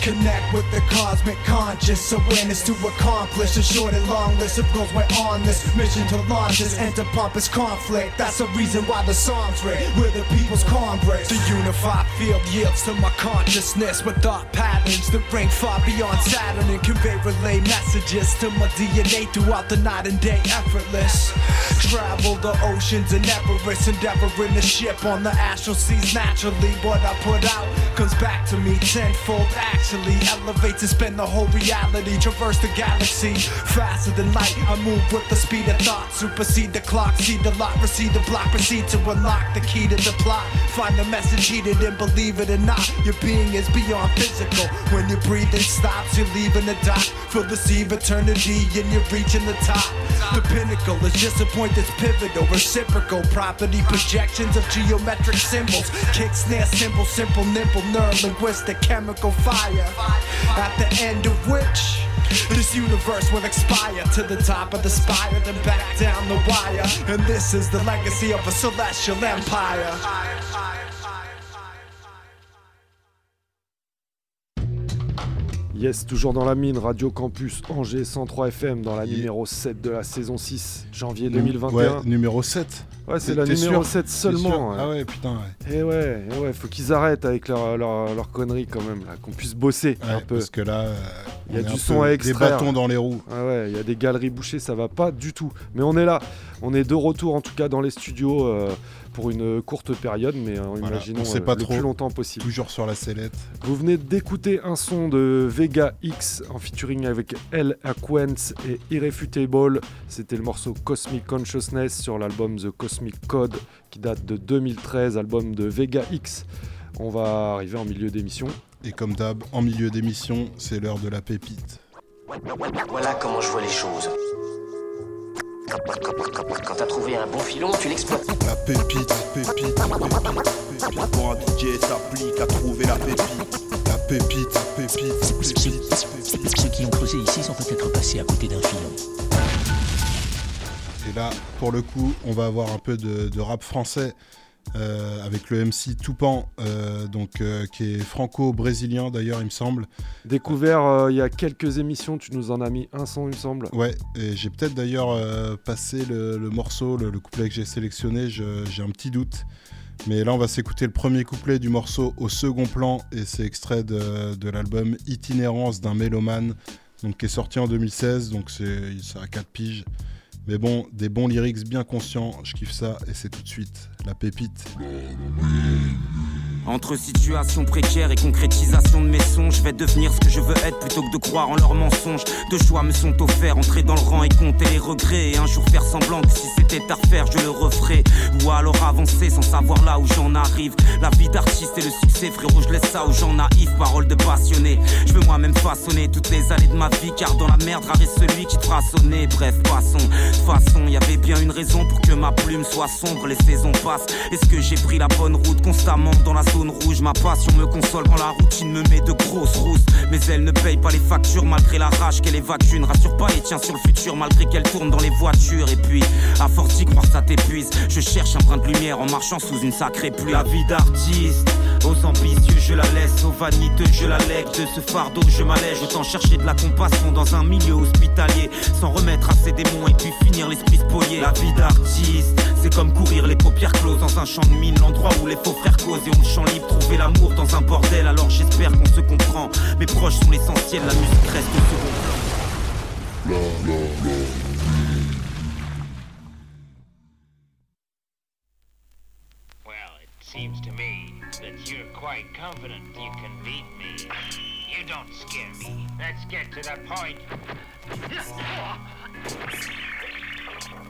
Connect with the cosmic conscious awareness to accomplish a short and long list of goals. We're on this mission to launch this enter pompous conflict. That's the reason why the song's writ. We're the people's congress. The unified field yields to my consciousness with thought patterns that range far beyond Saturn and convey relay messages to my DNA throughout the night and day effortless. Travel the oceans and Everest, endeavoring to ship on the astral seas naturally. What I put out comes back to me tenfold. Actually, elevates and spend the whole reality. Traverse the galaxy faster than light. I move with the speed of thought. Supersede the clock, see the lot, receive the block, proceed to unlock the key to the plot. Find the message heated and believe it or not, your being is beyond physical. When your breathing stops, you're leaving the dot. Feel the sea of eternity and you're reaching the top. The pinnacle is just a point that's pivotal, reciprocal property projections of geometric symbols. Kick, snare, symbol, simple, nimble, nerve, linguistic, fire. At the end of which. This universe will expire to the top of the spire, then back down the wire. And this is the legacy of a celestial empire. Yes, toujours dans la mine, Radio Campus Angers 103 FM dans la numéro 7 de la saison 6, janvier 2021. Ouais, numéro 7. Ouais, c'est la numéro sûr 7 T'es seulement. ouais. Ah ouais, putain, ouais. Et ouais, et ouais, faut qu'ils arrêtent avec leur, leur, leur connerie quand même, là, qu'on puisse bosser un peu. Parce que là, euh, il y a du son à des extraire. bâtons dans les roues. Ah ouais, il y a des galeries bouchées, ça va pas du tout. Mais on est là, on est de retour en tout cas dans les studios euh, pour une courte période, mais euh, Voilà, imaginons on sait euh, pas le trop. plus longtemps possible. Toujours sur la sellette. Vous venez d'écouter un son de Vega X en featuring avec El Aquence et Irrefutable. C'était le morceau Cosmic Consciousness sur l'album The Cosmic Code qui date de 2013, album de Vega X. On va arriver en milieu d'émission. Et comme d'hab, en milieu d'émission, c'est l'heure de la pépite. Voilà comment je vois les choses. Quand t'as trouvé un bon filon, tu l'exploites. La pépite, pépite, pépite. Pour un DJ s'applique à trouver la pépite. La pépite, pépite, pépite. Ceux qui ont creusé ici sont peut-être passés à côté d'un filon. Et là, pour le coup, on va avoir un peu de, de rap français euh, avec le MC Toupan, euh, donc, euh, qui est franco-brésilien d'ailleurs, il me semble. Découvert il y a quelques émissions, tu nous en as mis un son, il me semble. Ouais, et j'ai peut-être d'ailleurs passé le, le morceau, le, le couplet que j'ai sélectionné, j'ai un petit doute. Mais là, on va s'écouter le premier couplet du morceau au second plan, et c'est extrait de, de l'album Itinérance d'un mélomane, donc, qui est sorti en 2016, donc c'est ça a 4 piges. Mais bon, des bons lyrics bien conscients, je kiffe ça, et c'est tout de suite la pépite. Entre situation précaire et concrétisation de mes songes, je vais devenir ce que je veux être plutôt que de croire en leurs mensonges. Deux choix me sont offerts, entrer dans le rang et compter les regrets. Et un jour faire semblant que si c'était à refaire, je le referais. Ou alors avancer sans savoir là où j'en arrive. La vie d'artiste et le succès, frérot, je laisse ça aux gens naïfs. Parole de passionné. Je veux moi-même façonner toutes les allées de ma vie, car dans la merde, rare est celui qui te fera sonner. Bref, toute façon, y avait bien une raison pour que ma plume soit sombre. Les saisons passent. Est-ce que j'ai pris la bonne route constamment dans la zone rouge Ma passion me console quand la routine me met de grosses rousses. Mais elle ne paye pas les factures malgré la rage qu'elle évacue. Ne rassure pas les tiens sur le futur malgré qu'elle tourne dans les voitures. Et puis, à force d'y croire, ça t'épuise. Je cherche un brin de lumière en marchant sous une sacrée pluie. La vie d'artiste, aux ambitieux, je la laisse. Aux vaniteux, je la lègue. De ce fardeau, je m'allège. Autant chercher de la compassion dans un milieu hospitalier. Sans remettre à ses démons et puis finir l'esprit spolié. La vie d'artiste, c'est comme courir les paupières closes dans un champ de mine. L'endroit où les faux frères causent et on le champ libre. Trouver l'amour dans un bordel. Alors j'espère qu'on se comprend. Mes proches sont l'essentiel, la musique reste au second plan. Well, it seems to me that you're quite confident you can beat me. You don't scare me. Let's get to the point.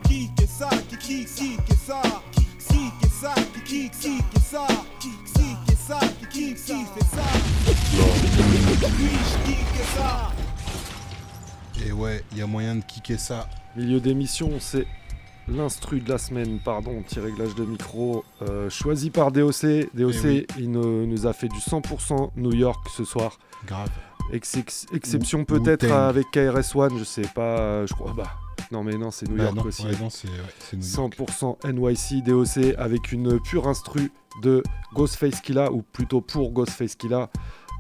Qui que ça, qui qui qui que ça, qui que ça, qui qui qui que ça, qui qui que ça, qui qui qui fait ça. Oui, qui que ça? Et ouais, il y a moyen de kicker ça. Milieu d'émission, c'est l'instru de la semaine, pardon, petit réglage de micro, euh, choisi par DOC. DOC, Eh oui. il nous, nous a fait du 100% New York ce soir. Grave. Ex- ex- exception peut-être Wu-Tang. avec KRS-One, je sais pas, je crois. Bah, non, mais non, c'est New Bah York non, aussi. ouais, non, c'est- ouais, c'est New York. 100% NYC, DOC avec une pure instru de Ghostface Killa, ou plutôt pour Ghostface Killa,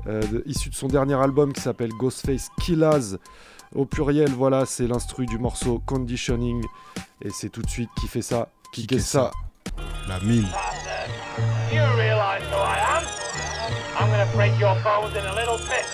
euh, de- issu de son dernier album qui s'appelle Ghostface Killas. Au pluriel, voilà, c'est l'instru du morceau Conditioning. Et c'est tout de suite qui fait ça, qui fait ça. La mine. You realize who I am? I'm gonna break your bones in a little bit.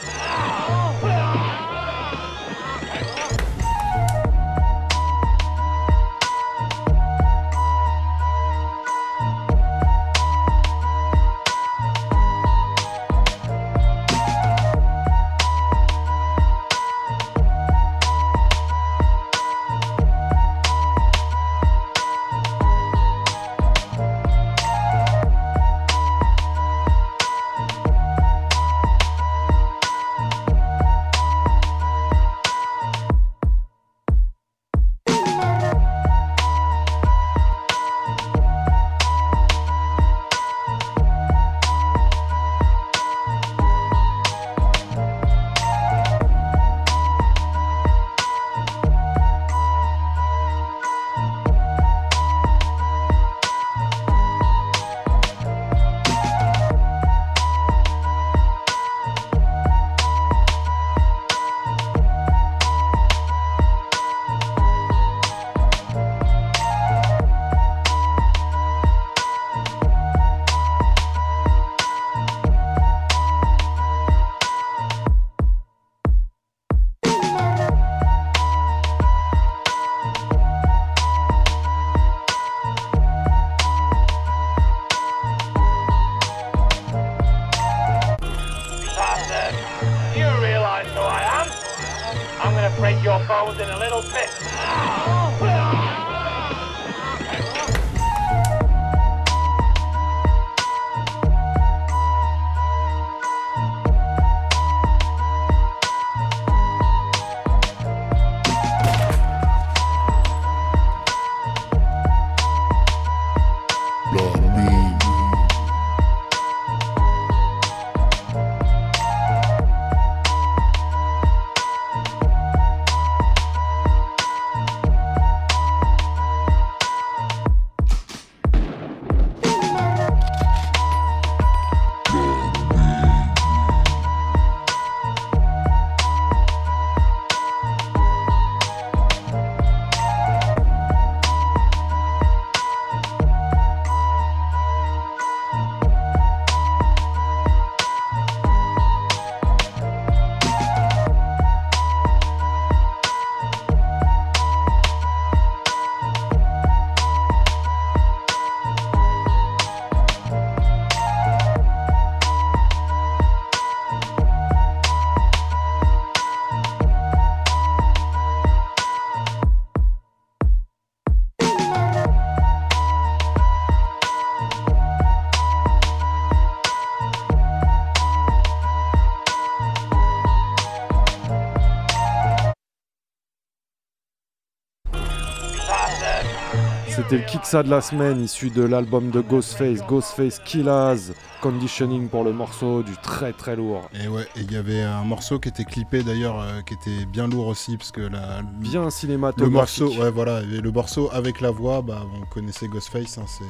C'était le Kiksa de la semaine, issu de l'album de Ghostface, Ghostface Killaz, Conditioning pour le morceau, du très très lourd. Et ouais, et il y avait un morceau qui était clippé d'ailleurs, euh, qui était bien lourd aussi, parce que la, Bien le cinématographique. morceau, ouais voilà, et le morceau avec la voix, bah on connaissait Ghostface, hein, c'est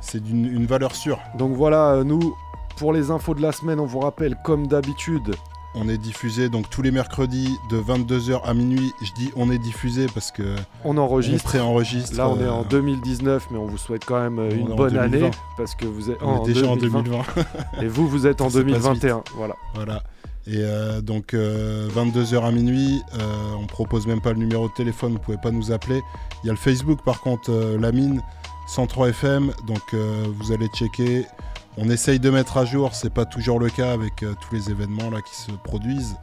c'est d'une une valeur sûre. Donc voilà, euh, nous, pour les infos de la semaine, on vous rappelle, comme d'habitude, On est diffusé donc tous les mercredis de 22h à minuit. Je dis on est diffusé parce que on enregistre. on préenregistre. Là, on est euh, en 2019, mais on vous souhaite quand même euh, on une bonne 2020. année parce que vous êtes On est déjà en 2020. Et vous, vous êtes en Ça se passe 2021. vite. Voilà. Voilà. Et euh, donc 22h à minuit, euh, on propose même pas le numéro de téléphone, vous pouvez pas nous appeler. Il y a le Facebook par contre, euh, la mine 103 FM, donc euh, vous allez checker. On essaye de mettre à jour, c'est pas toujours le cas avec euh, tous les événements là qui se produisent.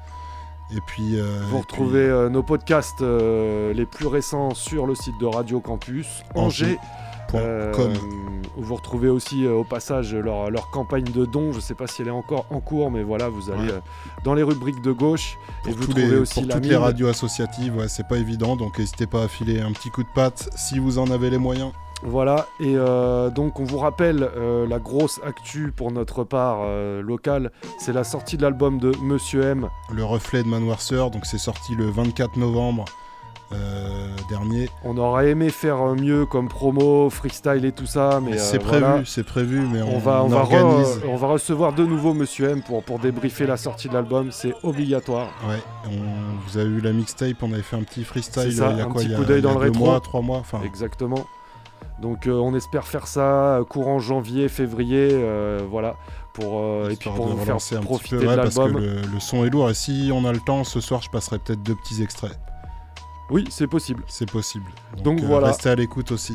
Et puis euh, Vous et retrouvez euh, nos podcasts les plus récents sur le site de Radio Campus Angers. Angers. com. où vous retrouvez aussi au passage leur, leur campagne de dons. Je ne sais pas si elle est encore en cours, mais voilà, vous allez Ouais. dans les rubriques de gauche et pour, vous tous trouvez les, aussi pour la toutes les radios associatives, ouais, c'est pas évident, donc n'hésitez pas à filer un petit coup de patte si vous en avez les moyens. Voilà, et euh, donc on vous rappelle euh, la grosse actu pour notre part euh, locale, c'est la sortie de l'album de Monsieur M. Le reflet de Manoir donc c'est sorti le 24 novembre dernier. On aurait aimé faire mieux comme promo, freestyle et tout ça, mais c'est prévu, voilà. c'est prévu, mais on, on va, on, on va organise. on va recevoir de nouveau Monsieur M pour, pour débriefer la sortie de l'album, c'est obligatoire. Ouais, on, vous avez eu la mixtape, on avait fait un petit freestyle ça, il y a un quoi petit il y a, coup d'œil il y a dans le deux rétro. mois, trois mois, enfin. Exactement. Donc euh, on espère faire ça euh, courant janvier, février, euh, voilà, pour euh, et puis pour vous faire un petit profiter peu, de ouais, parce que l'album. le, le son est lourd et si on a le temps, ce soir je passerai peut-être deux petits extraits. Oui, c'est possible. C'est possible. Donc, Donc voilà. Restez à l'écoute aussi.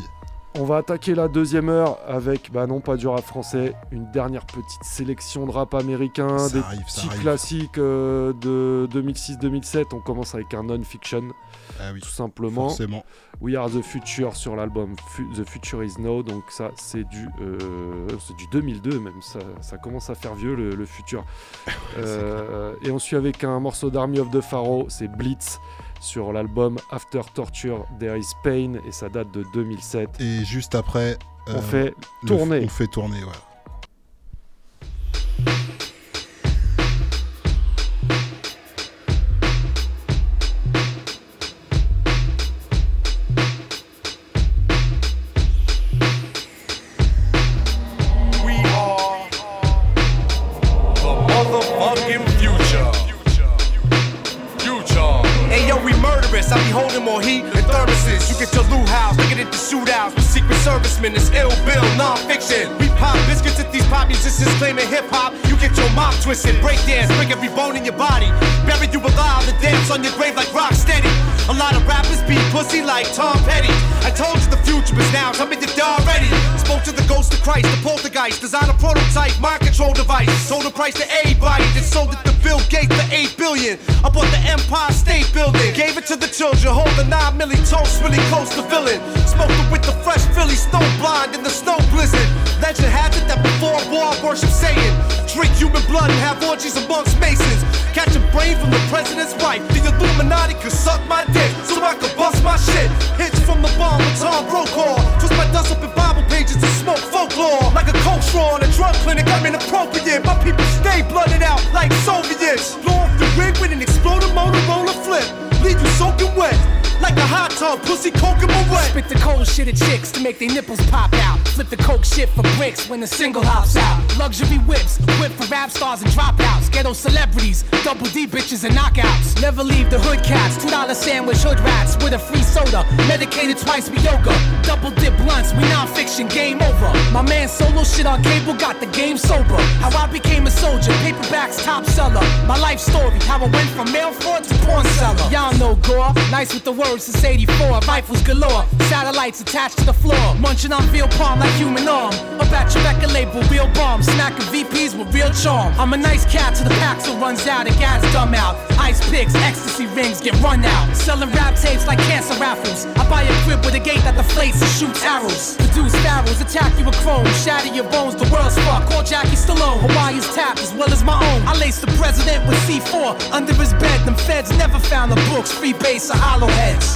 On va attaquer la deuxième heure avec, bah non pas du rap français, une dernière petite sélection de rap américain, Ça des arrive, petits classiques de 2006-2007. On commence avec un non-fiction, Ah oui, tout simplement. forcément. We Are the Future sur l'album The Future Is Now. Donc ça, c'est du, euh, du 2002 même. Ça, ça commence à faire vieux le, le futur. Euh, et on suit avec un morceau d'Army of the Pharaoh, c'est Blitz sur l'album After Torture There Is Pain et ça date de 2007. Et juste après, On euh, fait tourner. on fait tourner, ouais. You get your loot house, nigga into shootouts with secret servicemen. It's ill bill, non-fiction. We pop biscuits at these pop musicians claiming hip hop. You get your mouth twisted, break dance, break every bone in your body. Bury you alive and dance on your grave like rock steady. A lot of rappers be pussy like Tom Petty. I told you the future is now, me if you're already. Spoke to the ghost of Christ, the poltergeist, design a prototype, mind control device. Sold the price to everybody, then sold it to Bill Gates for 8 billion. I bought the Empire State Building, gave it to the children, hold the 9 milli toast, really close to villain. Smoked it with the fresh Philly, stone blind in the snow blizzard. Legend has it that before war, worship Satan. Drink human blood and have orgies amongst masons. Catch a brain from the president's wife. The Illuminati could suck my dick so I could bust my shit. Hits from the bomb with Tom Brokaw. Twist my dust up in Bible pages and smoke folklore. Like a coke straw in a drug clinic, I'm inappropriate. My people stay blooded out like Soviets. Blow off the rig with an exploding Motorola flip. Leave you soaking wet. Like a hot tub, pussy coking my wet. Spit the cold shit at chicks to make their nipples pop out. Flip the coke shit for bricks when the single hops out. Luxury whips, whip for rap stars and dropouts. Ghetto celebrities, double D bitches and knockouts. Never leave the hood cats. Two dollar sandwich hood rats with a free soda. Medicated twice with yoga. Double dip blunts, we non-fiction, game over. My man solo shit on cable got the game sober. How I became a soldier, paperbacks top seller. My life story, how I went from mail fraud to porn seller. Y'all know gore, nice with the words since 84. Rifles galore, satellites attached to the floor. Munching on veal palm like human arm. At your record label, real bomb. Snacking VPs with real charm. I'm a nice cat till the Paxil runs out and gas dumb out. Ice picks, ecstasy rings get run out. Selling rap tapes like cancer raffles. I buy a crib with a gate that deflates and shoots arrows. Produce sparrows, attack you with chrome, shatter your bones, the world's fuck. Call Jackie Stallone, Hawaii's tap as well as my own. I lace the president with C4 under his bed. Them feds never found the books, free base or hollow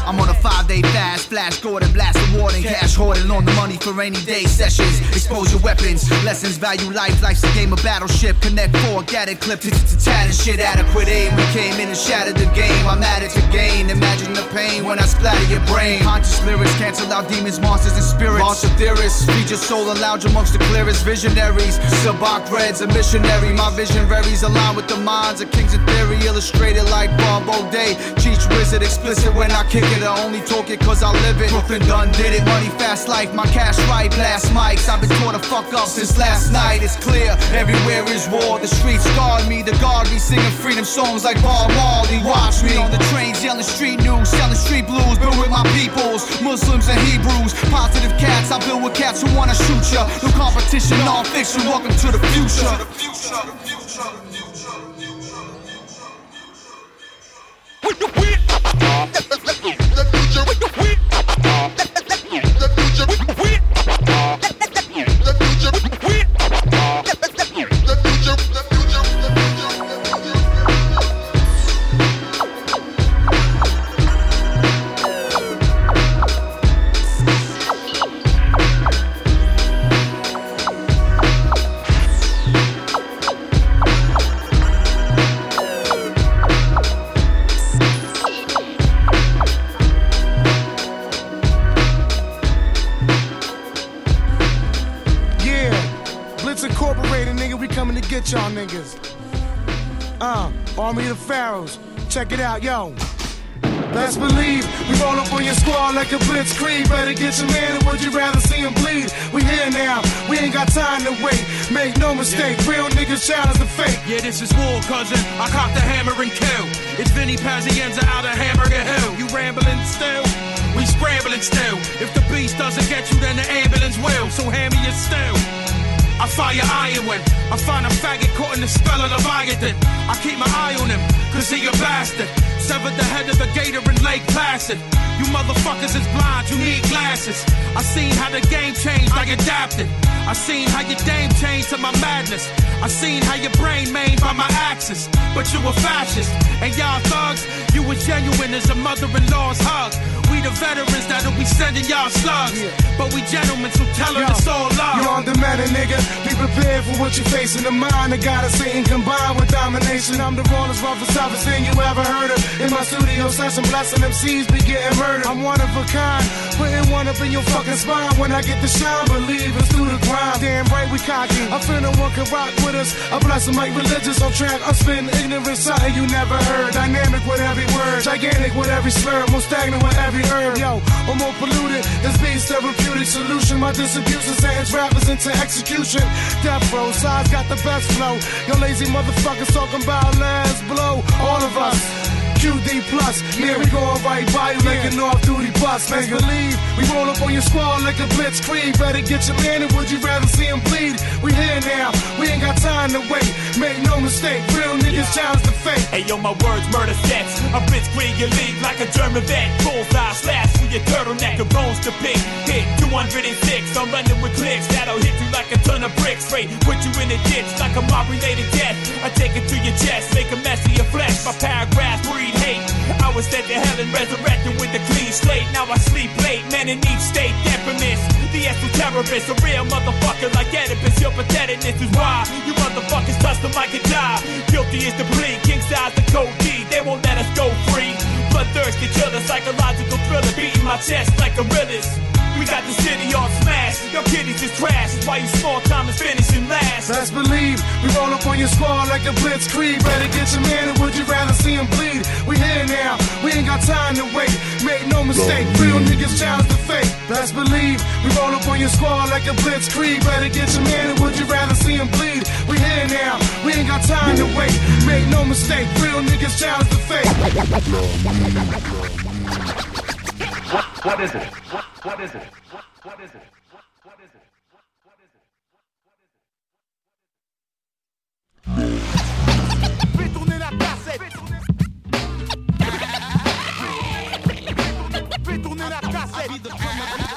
I'm on a five day fast, flash Gordon, blast warden, cash hoarding on the money for rainy day sessions. Expose your weapons, lessons value life, life's a game of battleship. Connect four, clipped, it's to tat and shit. Adequate aim, we came in and shattered the game. I'm at it to gain, imagine the pain when I splatter your brain. Conscious lyrics cancel out demons, monsters, and spirits. Monster theorists, feed your soul and lounge amongst the clearest visionaries. Sabak Reds, a missionary. My vision varies, align with the minds of kings of theory, illustrated like Bob O'Day. Cheech wizard, explicit when I kick it. I only talk it cause I live it. Brooklyn done did it. Money fast life, my cash right, blast mics. I've been taught to fuck up since last night. It's clear, everywhere is war. The streets guard me, the guard me, singing freedom songs like Bob Marley. Watch me on the trains, yelling street news, selling street blues. Been with my peoples, Muslims and Hebrews. Positive cats, I build with cats who wanna shoot ya. No competition, non-fiction. Welcome to the future. When you win, the future, when you win, get y'all niggas. Uh, Army of the Pharaohs, check it out, yo. Best believe we roll up on your squad like a blitzkrieg. Better get your man, or would you rather see him bleed? We here now, we ain't got time to wait. Make no mistake, real niggas challenge the fate. Yeah, this is war, cousin. I cock the hammer and kill. It's Vinny Pazienza out of Hamburger Hill. You rambling still? We scrambling still. If the beast doesn't get you, then the ambulance will. So hand me your still. I fire iron when I find a faggot caught in the spell of Leviathan. I keep my eye on him, cause he a bastard. Severed the head of the gator in Lake Placid. You motherfuckers is blind, you need glasses. I seen how the game changed, I adapted. I seen how your game changed to my madness. I seen how your brain made by my axis. But you a fascist, and y'all thugs, you were genuine as a mother-in-law's hug. We the veterans that'll be sending y'all slugs. But we gentlemen, so tell them it's all love. You on the matter, nigga. Be prepared for what you face in the mind. The God of Satan combined with domination. I'm the rawest, roughest, toughest thing you ever heard of. In my studio session, blessing MCs be getting murdered. I'm one of a kind, putting one up in your fucking spine. When I get the shine, believe it's through the grind. Damn right, we cocky. I feel no one can rock with us. I bless them like religious on track. I'm spitting ignorant, something you never heard. Dynamic with every word, gigantic with every slur, more stagnant with every herb. Yo, I'm more polluted. This beat's therapeutic solution. My distribution sentence rappers into execution. Death row, size got the best flow. Yo, lazy motherfuckers talking about last blow. All of us. QD plus, yeah, we going right by you like an off duty bus. Best believe we roll up on your squad like a blitzkrieg. Better get your man, and would you rather see him bleed? We here now, we ain't got time to wait. Make no mistake, real niggas challenge the fate. Hey yo, my words murder sets. A blitzkrieg your league like a German vet. Bullseye slash with your turtleneck, the bones to pick. Hit 206, I'm running with clicks that'll hit you like a ton of bricks. Straight, put you in a ditch like a mob related death. I take it to your chest, make a mess of your flesh. My paragraphs breed hate. I was dead to hell and resurrected with a clean slate. Now I sleep late, man in each state, infamous. The esoterrorist, a real motherfucker like Oedipus. Your patheticness is why you motherfuckers touch the mic and die. Guilty is the plea, king size the code D. They won't let us go free. Bloodthirsty killer, psychological thriller, beating my chest like a gorillas. We got the city all smashed. Your kiddies is trash. That's why you small time is finishing last. Best believe we roll up on your squad like a blitzkrieg. Better get your man, or would you rather see him bleed? We here now, we ain't got time to wait. Make no mistake, real niggas challenge the fate. Best believe we roll up on your squad like a blitzkrieg. Better get your man, or would you rather see him bleed? We here now, we ain't got time to wait. Make no mistake, real niggas challenge the fate. What, what is it? What, what is it? What, what is it? What, what is it? Fais tourner la cassette Fais tourner la cassette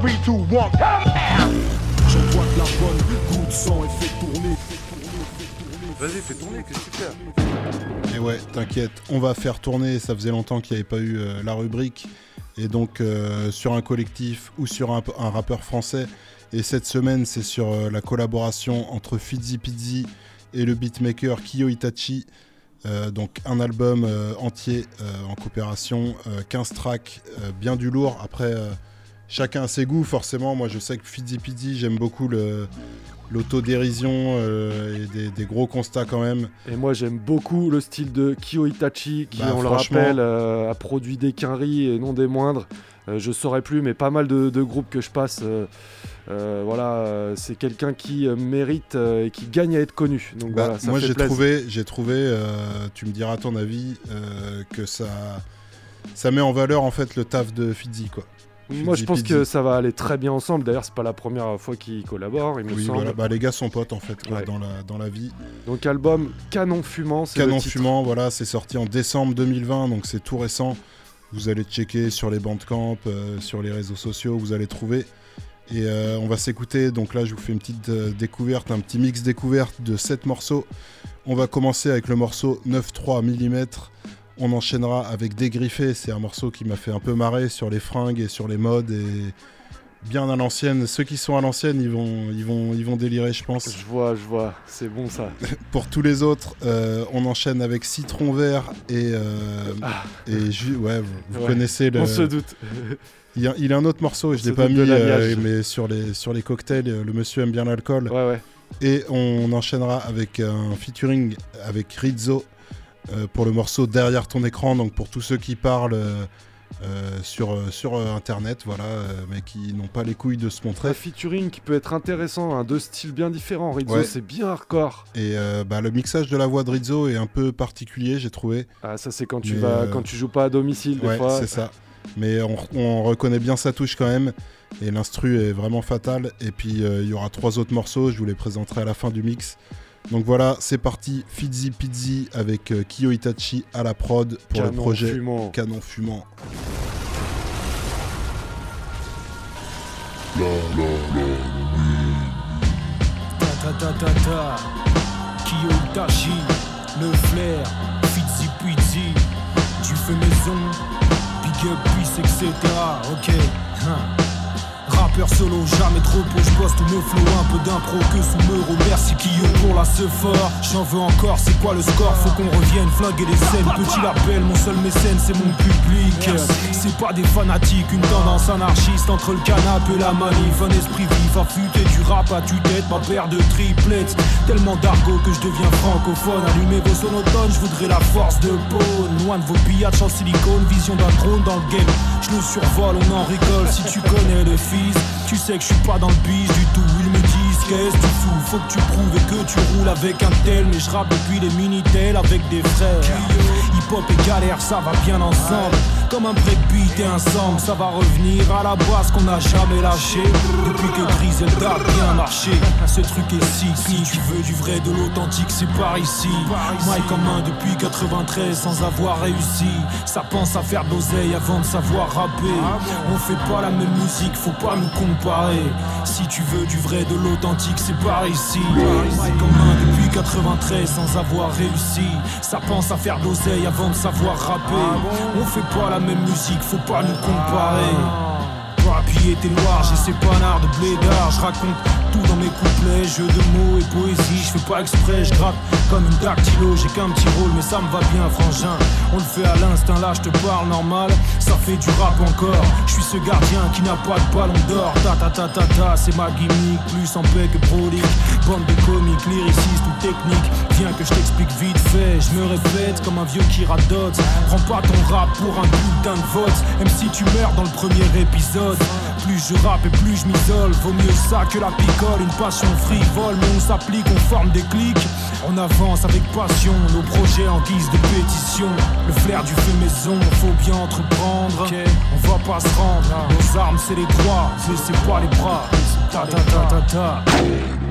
3, 2, 1, J'envoie de la bonne coup de sang et fais tourner. Vas-y, fais tourner, qu'est-ce que tu fais Et ouais, t'inquiète, on va faire tourner. Ça faisait longtemps qu'il n'y avait pas eu euh, la rubrique. Et donc, euh, sur un collectif ou sur un, rappeur français. Et cette semaine, c'est sur euh, la collaboration entre Fizzy Pizzy et le beatmaker Kiyo Itachi. Donc un album entier en coopération, 15 tracks, bien du lourd. Après, chacun a ses goûts, forcément. Moi, je sais que Fizzy j'aime beaucoup le. L'autodérision euh, et des, des gros constats quand même. Et moi j'aime beaucoup le style de Kyo Itachi qui, Bah, on le rappelle, euh, a produit des quinries et non des moindres. Euh, je saurais plus, mais pas mal de, de groupes que je passe. euh, voilà, c'est quelqu'un qui mérite et qui gagne à être connu. Donc Bah, voilà, ça moi fait j'ai trouvé, j'ai trouvé, tu me diras ton avis, que ça, ça met en valeur en fait le taf de Fidzi quoi. Moi je pense Pizzi. que ça va aller très bien ensemble. D'ailleurs, c'est pas la première fois qu'ils collaborent, il me Oui, semble. voilà, bah, les gars sont potes en fait Ouais. dans, la, dans la vie. Donc album Canon Fumant, le Canon titre. fumant, voilà, c'est sorti en décembre 2020, donc c'est tout récent. Vous allez checker sur les bandcamp, euh, sur les réseaux sociaux, vous allez trouver. Et euh, on va s'écouter, donc là je vous fais une petite euh, découverte, un petit mix découverte de 7 morceaux. On va commencer avec le morceau 9.3 mm. On enchaînera avec Dégriffé, c'est un morceau qui m'a fait un peu marrer sur les fringues et sur les modes et bien à l'ancienne. Ceux qui sont à l'ancienne, ils vont, ils, vont, ils vont délirer, je pense. Je vois, je vois, c'est bon ça. Pour tous les autres, euh, on enchaîne avec Citron Vert et, euh, et Ju- ouais, vous, vous Ah. Ouais, connaissez le. on se doute. Il y, a, il y a un autre morceau, je On l'ai pas mis, euh, mais sur les, sur les cocktails, euh, le monsieur aime bien l'alcool. Ouais, ouais. Et on enchaînera avec un featuring avec Rizzo pour le morceau Derrière ton écran, donc pour tous ceux qui parlent. euh, euh, sur, euh, sur euh, internet, voilà, euh, mais qui n'ont pas les couilles de se montrer. Un featuring qui peut être intéressant, hein, deux styles bien différents. Rizzo, Ouais. c'est bien hardcore. Et euh, bah, le mixage de la voix de Rizzo est un peu particulier, j'ai trouvé. Ah, ça c'est quand tu Mais, vas, euh, quand tu joues pas à domicile des ouais, fois. c'est ça. Mais on, on reconnaît bien sa touche quand même. Et l'instru est vraiment fatal. Et puis euh, il y aura trois autres morceaux, je vous les présenterai à la fin du mix. Donc voilà, c'est parti. Fizzy Pizzi avec euh, Kiyo Itachi à la prod pour le Canon projet fumant. Canon Fumant. Ta ta ta ta ta. Kiyo Itachi, le flair, Fizzy Pizzi, tu fais maison, big up, peace, etc. Ok. Hein. Rappeur solo, jamais trop pour je poste tous mes flows, un peu d'impro que sous me remercie Kyo pour la ce fort. J'en veux encore, c'est quoi le score? Faut qu'on revienne flinguer les scènes. Petit label, mon seul mécène, c'est mon public. C'est pas des fanatiques, une tendance anarchiste entre le canapé et la manif. Un esprit vif, affûté du rap à tue-tête, ma paire de triplettes. Tellement d'argot que je deviens francophone. Allumez vos sonotones, je voudrais la force de Paul. Loin de vos pillages en silicone, vision d'un trône dans le game. Je le survole, on en rigole. Si tu connais le fils, tu sais que je suis pas dans le bis du tout. Ils me disent qu'est-ce que tu fous, faut que tu prouves et que tu roules avec un tel. Mais je rappe depuis les minitel avec des frères. Hip hop et galère, ça va bien ensemble. Comme un breakbeat et un sample, ça va revenir à la base qu'on n'a jamais lâché. Depuis que Griselda a bien marché, ce truc est si. Si tu veux du vrai, de l'authentique, c'est par ici. Mike en main depuis 93 sans avoir réussi. Ça pense à faire de l'oseille avant de savoir rapper. On fait pas la même musique, faut pas nous comparer. Si tu veux du vrai, de l'authentique, c'est par ici. Mike en main 93 sans avoir réussi. Ça pense à faire de l'oseille avant de savoir rapper. On fait pas la même musique, faut pas nous comparer. Papier était noir, j'ai ces panards de blédard. Je raconte tout dans mes couplets, jeux de mots et poésie. Je fais pas exprès, je gratte comme une dactylo. J'ai qu'un petit rôle, mais ça me va bien, frangin. On le fait à l'instinct, là je te parle normal. Ça fait du rap encore. Je suis ce gardien qui n'a pas de ballon d'or. Ta ta ta ta ta, c'est ma gimmick. Plus en paix que prolique. Bande de comiques, lyriciste ou technique. Viens que je t'explique vite fait. Je me répète comme un vieux qui radote. Prends pas ton rap pour un putain de vote. Même si tu meurs dans le premier épisode. Plus je rappe et plus je m'isole. Vaut mieux ça que la picole. Une passion frivole, mais on s'applique, on forme des clics. On avance avec passion, nos projets en guise de pétition. Le flair du feu maison, faut bien entreprendre. On va pas se rendre. Nos armes, c'est les mais c'est pas les bras. Ta ta ta ta ta.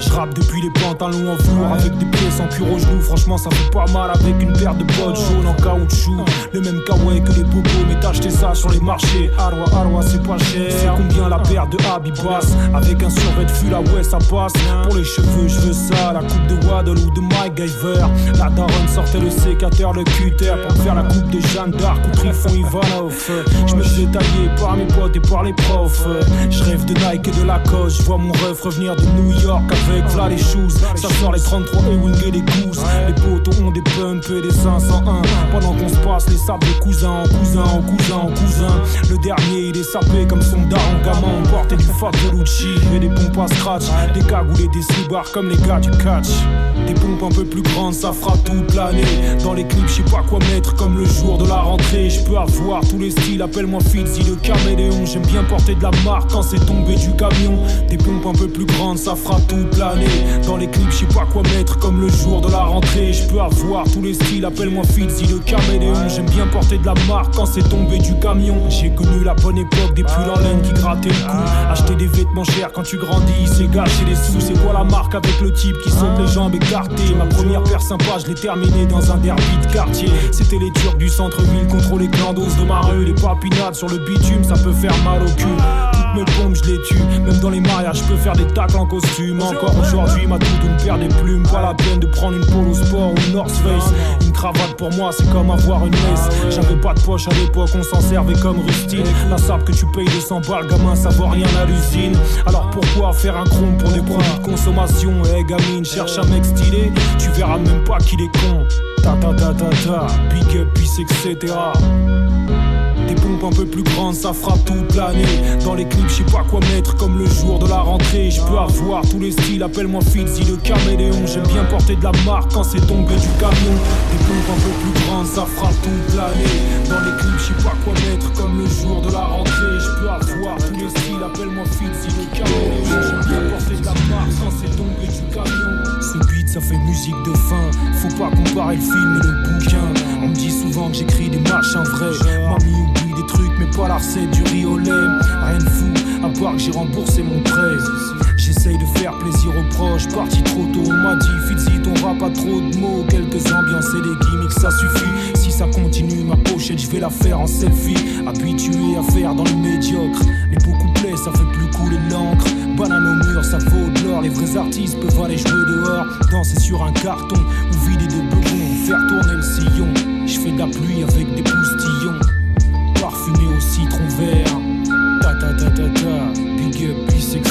Je rappe depuis les pantalons en velours avec des pièces en cuir aux genoux. Franchement, ça fait pas mal avec une paire de bottes jaunes en caoutchouc. Le même kawaii que les bobos, mais t'as acheté ça sur les marchés. Arwa, Arwa, c'est pas cher. C'est combien la paire de Habibas? Avec un survêt fil à ouais, ça passe. Pour les cheveux, je veux ça. La coupe de Waddle ou de Mike Giver. La daronne sortait le sécateur, le cutter pour faire la coupe de Jeanne d'Arc ou Trifon Ivanov. Je me fais tailler par mes potes et par les profs. Je rêve de Nike et de Lacoste. Je vois mon rêve revenir de New York avec v'là les shoes. Ça sort les 33 Ewing et les gousses. Les potos ont des pumps et des 501. Pendant qu'on se passe les sables de cousin en cousin en cousin en cousin. Le dernier il est sapé comme son daron gamin. On portait du Fat Lucci et des pompes à scratch. Des cagoules et des slibards comme les gars du catch. Des pompes un peu plus grandes, ça fera toute l'année. Dans les clips, je sais pas quoi mettre comme le jour de la rentrée. Je peux avoir tous les styles, appelle-moi Fitzy le caméléon. J'aime bien porter de la marque quand c'est tombé du camion. Des pompes un peu plus grandes, ça fera toute l'année. Dans les clips, je sais pas quoi mettre comme le jour de la rentrée. Je peux avoir tous les styles, appelle-moi Fitzy le caméléon. J'aime bien porter de la marque quand c'est tombé du camion. J'ai connu la bonne époque des pulls en laine qui grattaient le cou. Acheter des vêtements chers quand tu grandis, c'est gâcher les sous. C'est quoi la marque avec le type qui saute les jambes écartées? Ma première paire sympa, je l'ai terminée dans un derby de quartier. C'était les Turcs du centre-ville contre les clandos de ma rue. Les papinades sur le bitume, ça peut faire mal au cul. Mes pompes, je les tue. Même dans les mariages, je peux faire des tacles en costume. Encore aujourd'hui, ma toute une paire des plumes. Pas la peine de prendre une polo sport ou North Face. Une cravate pour moi, c'est comme avoir une laisse. J'avais pas de poche à l'époque, on s'en servait comme rustine. La sable que tu payes 200 balles, gamin, ça vaut rien à l'usine. Alors pourquoi faire un chrome pour des produits de consommation? Eh gamine, cherche un mec stylé, tu verras même pas qu'il est con. Ta ta ta ta ta, big up, etc. Un peu plus grandes, ça fera toute l'année. Dans les clips, je sais pas quoi mettre comme le jour de la rentrée. Je peux avoir tous les styles, appelle-moi Fitzy le caméléon. J'aime bien porter de la marque quand c'est tombé du camion. Des pompes un peu plus grandes, ça fera toute l'année. Dans les clips, je sais pas quoi mettre comme le jour de la rentrée. Je peux avoir tous les styles, appelle-moi Fitzy le caméléon. J'aime bien porter de la marque quand c'est tombé du camion. Ce beat, ça fait musique de fin. Faut pas comparer le film et le bouquin. On me dit souvent que j'écris des machins vrais. Mamie des trucs, mais pas la recette du riz au lait. Rien de fou, à part que j'ai remboursé mon prêt. J'essaye de faire plaisir aux proches, parti trop tôt. On m'a dit, Fitzy, ton rap pas trop de mots. Quelques ambiances et des gimmicks, ça suffit. Si ça continue, ma pochette, je vais la faire en selfie. Habitué à faire dans le médiocre. Les beaux couplets, ça fait plus couler l'encre. Banane au mur, ça vaut de l'or. Les vrais artistes peuvent aller jouer dehors. Danser sur un carton ou vider des bebons. Faire tourner le sillon. Je fais de la pluie avec des poustillons. Citron vert. Ta ta ta ta ta. Big up, peace, etc.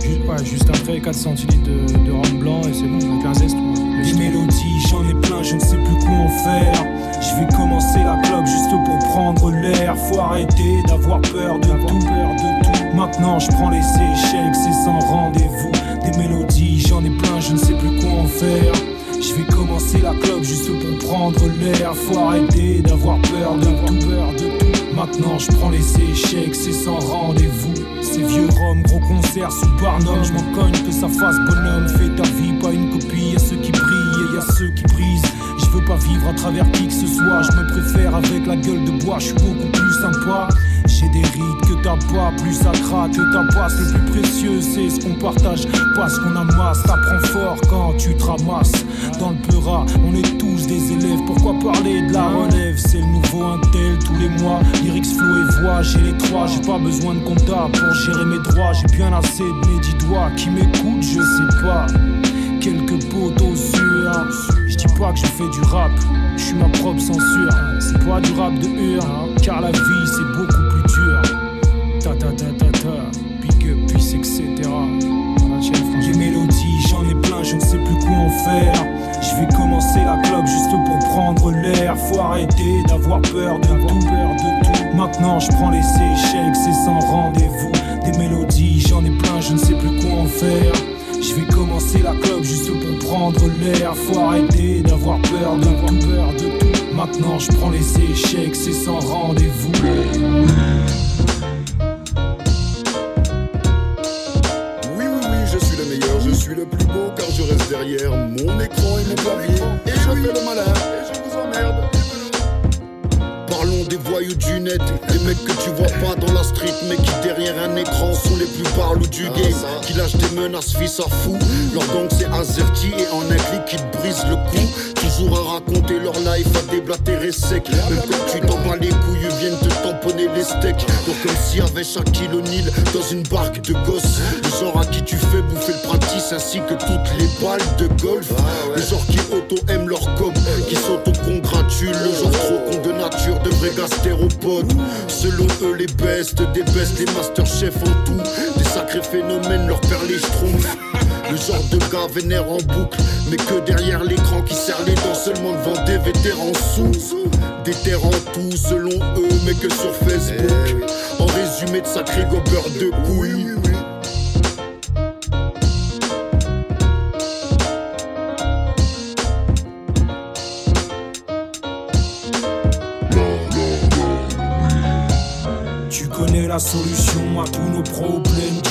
Juste, ouais, juste après 4 centilitres de, de rhum blanc et c'est bon, avec un zeste. Les mélodies, j'en ai plein, je ne sais plus quoi en faire. Je vais commencer la clope juste pour prendre l'air. Faut arrêter d'avoir peur de tout, peur de tout. Maintenant je prends les échecs, c'est sans rendez-vous. Des mélodies, j'en ai plein, je ne sais plus quoi en faire. Je vais commencer la clope juste pour prendre l'air. Faut arrêter d'avoir peur de tout, peur de tout. Maintenant je prends les échecs, c'est sans rendez-vous. Ces vieux roms, gros concerts sous Barnum. Je m'en cogne que ça fasse bonhomme. Fais ta vie, pas une copie. Y'a ceux qui brillent et y'a ceux qui brisent. Je veux pas vivre à travers qui que ce soit. Je me préfère avec la gueule de bois. Je suis beaucoup plus sympa. J'ai des rides que t'as pas, plus ça craque que ta passe. Le plus précieux, c'est ce qu'on partage, pas ce qu'on amasse. Ça prend fort quand tu te ramasses. Dans le peurat, on est tous des élèves. Pourquoi parler de la relève? C'est le nouveau Intel tous les mois. Lyrics, flow et voix, j'ai les trois. J'ai pas besoin de compta pour gérer mes droits. J'ai bien assez de mes dix doigts qui m'écoutent, je sais pas. Quelques poteaux sûrs. Je dis pas que je fais du rap, je suis ma propre censure. C'est pas du rap de hur, car la vie c'est beaucoup plus dur. Ta ta ta ta ta, big up, peace, etc. Les mélodies, j'en ai plein, je ne sais plus quoi en faire. Juste pour prendre l'air. Faut arrêter d'avoir peur de tout, peur de tout. Maintenant je prends les échecs, c'est sans rendez-vous. Des mélodies, j'en ai plein, je ne sais plus quoi en faire. Je vais commencer la clope juste pour galère, faut arrêter d'avoir peur tout, peur de tout. Maintenant je prends les échecs, c'est sans rendez-vous. Oui, oui, oui, je suis le meilleur, je suis le plus beau je reste derrière mon écran et mon clavier. Et je fais le malin, et je vous emmerde. Parlons des voyous du net, des mecs que tu vois pas dans la street, mais qui derrière un écran sont les plus parlous du game. Qui lâchent des menaces, fils à fou. Leur gang c'est Azerty et en un clic qui te brise le cou. Toujours à raconter leur life, à déblatérer sec. Même quand tu t'en bats les couilles, viennent te tamponner les steaks. Donc comme s'il y avait Shaquille O'Neal dans une barque de gosses. Le genre à qui tu fais bouffer le practice ainsi que toutes les balles de golf. Le genre qui auto-aime leur com, qui s'auto-congratule. Le genre trop con de nature devrait gastéropodes. Selon eux, les bestes des bestes, les masterchefs en tout. Des sacrés phénomènes, leur père les schtroumpfs. Le genre de gars vénère en boucle, mais que derrière l'écran qui serre les dents seulement devant des vétérans sous. Des terres en tout selon eux, mais que sur Facebook. En résumé de sacrés gobeurs de couilles. Tu connais la solution à tous nos problèmes.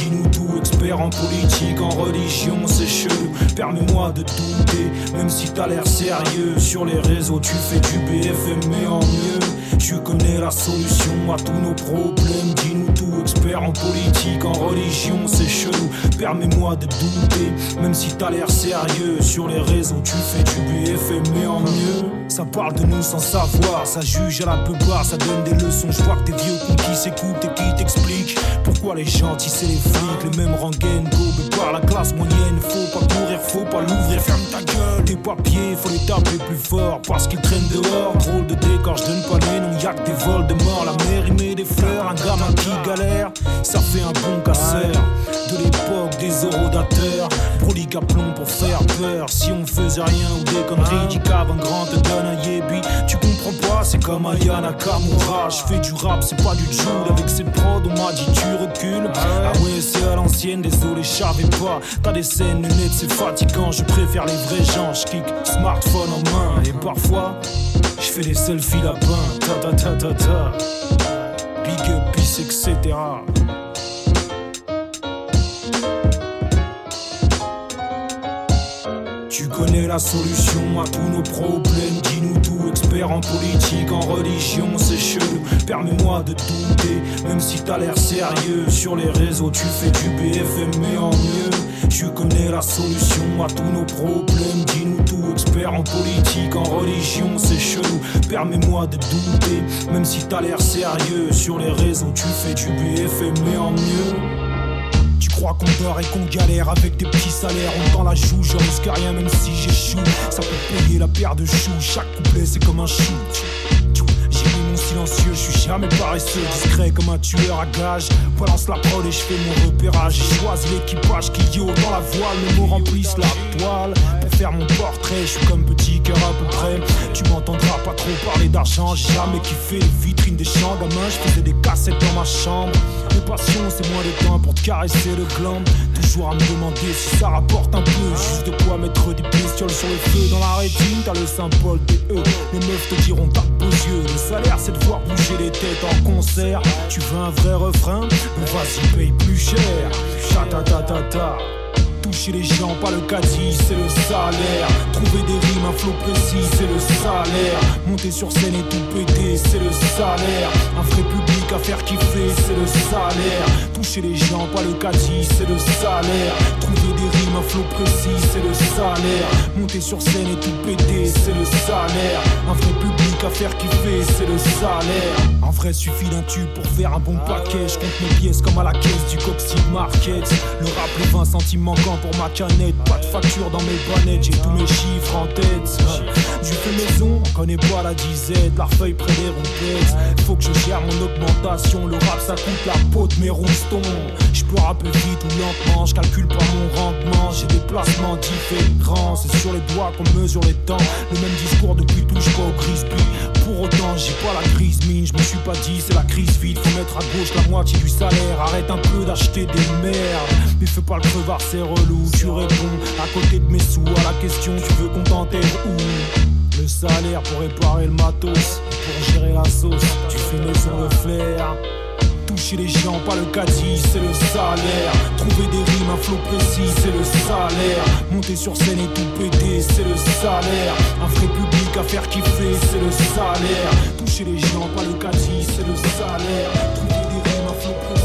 Expert en politique, en religion, c'est chelou. Permets-moi de douter, même si t'as l'air sérieux. Sur les réseaux, tu fais du BFM, mais en mieux. Tu connais la solution à tous nos problèmes. Dis-nous tout, expert en politique, en religion, c'est chelou. Permets-moi de douter, même si t'as l'air sérieux. Sur les réseaux, tu fais du BFM, mais en mieux. Ça parle de nous sans savoir, ça juge à la peu ça donne des leçons. Je vois que des vieux qui s'écoutent et qui t'expliquent pourquoi les gentils c'est les flics, les mêmes rengaines gobés par la classe moyenne. Faut pas courir, faut pas l'ouvrir, ferme ta gueule. Tes papiers, faut les taper plus fort parce qu'ils traînent dehors. Drôle de décor, je donne pas les noms, y'a que des vols de mort. La mairie met des fleurs, un gamin qui galère, ça fait un bon casseur. De l'époque des horodateurs, prolique à plomb pour faire peur. Si on faisait rien ou des conneries, dit un grand te donne un comme Ayana Nakamura. Je fais du rap, c'est pas du joule. Avec ses prods, on m'a dit tu recules. Ah ouais, c'est à l'ancienne, désolé, je savais pas. T'as des scènes lunettes, c'est fatigant. Je préfère les vrais gens. Je kick smartphone en main. Et parfois, je fais des selfies lapins. Ta ta ta ta ta. Big up, etc. connais la solution à tous nos problèmes. Dis-nous tout, expert en politique, en religion, c'est chelou. Permets-moi de douter, même si t'as l'air sérieux. Sur les réseaux, tu fais du BFM, mais en mieux. Tu connais la solution à tous nos problèmes. Dis-nous tout, expert en politique, en religion, c'est chelou. Permets-moi de douter, même si t'as l'air sérieux. Sur les réseaux, tu fais du BFM, mais en mieux. Crois qu'on dort et qu'on galère avec des petits salaires. On tend la joue, je risque rien même si j'échoue. Ça peut payer la paire de choux. Chaque couplet c'est comme un chou je suis jamais paresseux Discret comme un tueur à gage Balance la prod et je fais mon repérage. J'ai choisi l'équipage qui yo dans la voile. Mes mots remplissent la toile Pour faire mon portrait, je suis comme petit cœur à peu près. Tu m'entendras pas trop parler d'argent. J'ai jamais kiffé les vitrines des champs. Gamin, je faisais des cassettes dans ma chambre. Mes passions, c'est moins de temps pour te caresser le gland. Toujours à me demander si ça rapporte un peu. Juste de quoi mettre des bestioles sur le feu. Dans la rétine, t'as le symbole des E. Les meufs te diront t'as beaux yeux. Le salaire, c'est de voir bouger les têtes en concert. Tu veux un vrai refrain? Mais vas-y, paye plus cher. Ta ta. Toucher les gens, pas le caddie, c'est le salaire. Trouver des rimes, un flow précis, c'est le salaire. Monter sur scène et tout péter, c'est le salaire. Un vrai public à faire kiffer, c'est le salaire. Toucher les gens, pas le caddie, c'est le salaire. Trouver des rimes, un flow précis, c'est le salaire. Monter sur scène et tout péter, c'est le salaire. Un vrai public à faire kiffer, c'est le salaire. En vrai, suffit d'un tube pour faire un bon paquet. Je compte mes pièces comme à la caisse du Coxy Market. Le rap, les 20 centimes manquants pour ma canette. Pas de facture dans mes bonnettes, j'ai tous mes chiffres en tête. Du fait maison, on connaît pas la disette. La feuille près des rondettes. Faut que je gère mon augmentation. Le rap, ça coûte la peau de mes ronstons. Je peux rapper vite ou lentement, je calcule pas mon rendement. J'ai des placements différents. C'est sur les doigts qu'on mesure les temps. Le même discours depuis touche pas au Crispy. Pour autant, j'ai pas la crise mine. Je me suis pas dit, c'est la crise vide. Faut mettre à gauche la moitié du salaire. Arrête un peu d'acheter des merdes. Mais fais pas le crevard, c'est relou. Tu réponds à côté de mes sous à la question Tu veux qu'on t'enterre où? Le salaire pour réparer le matos, pour gérer la sauce. Tu fais sur le flair. Toucher les gens, pas le caddie, c'est le salaire. Trouver des rimes à flot précis, c'est le salaire. Monter sur scène et tout péter, c'est le salaire. Un vrai public à faire kiffer, c'est le salaire. Toucher les gens, pas le caddie, c'est le salaire. Trouver des rimes à flot précis,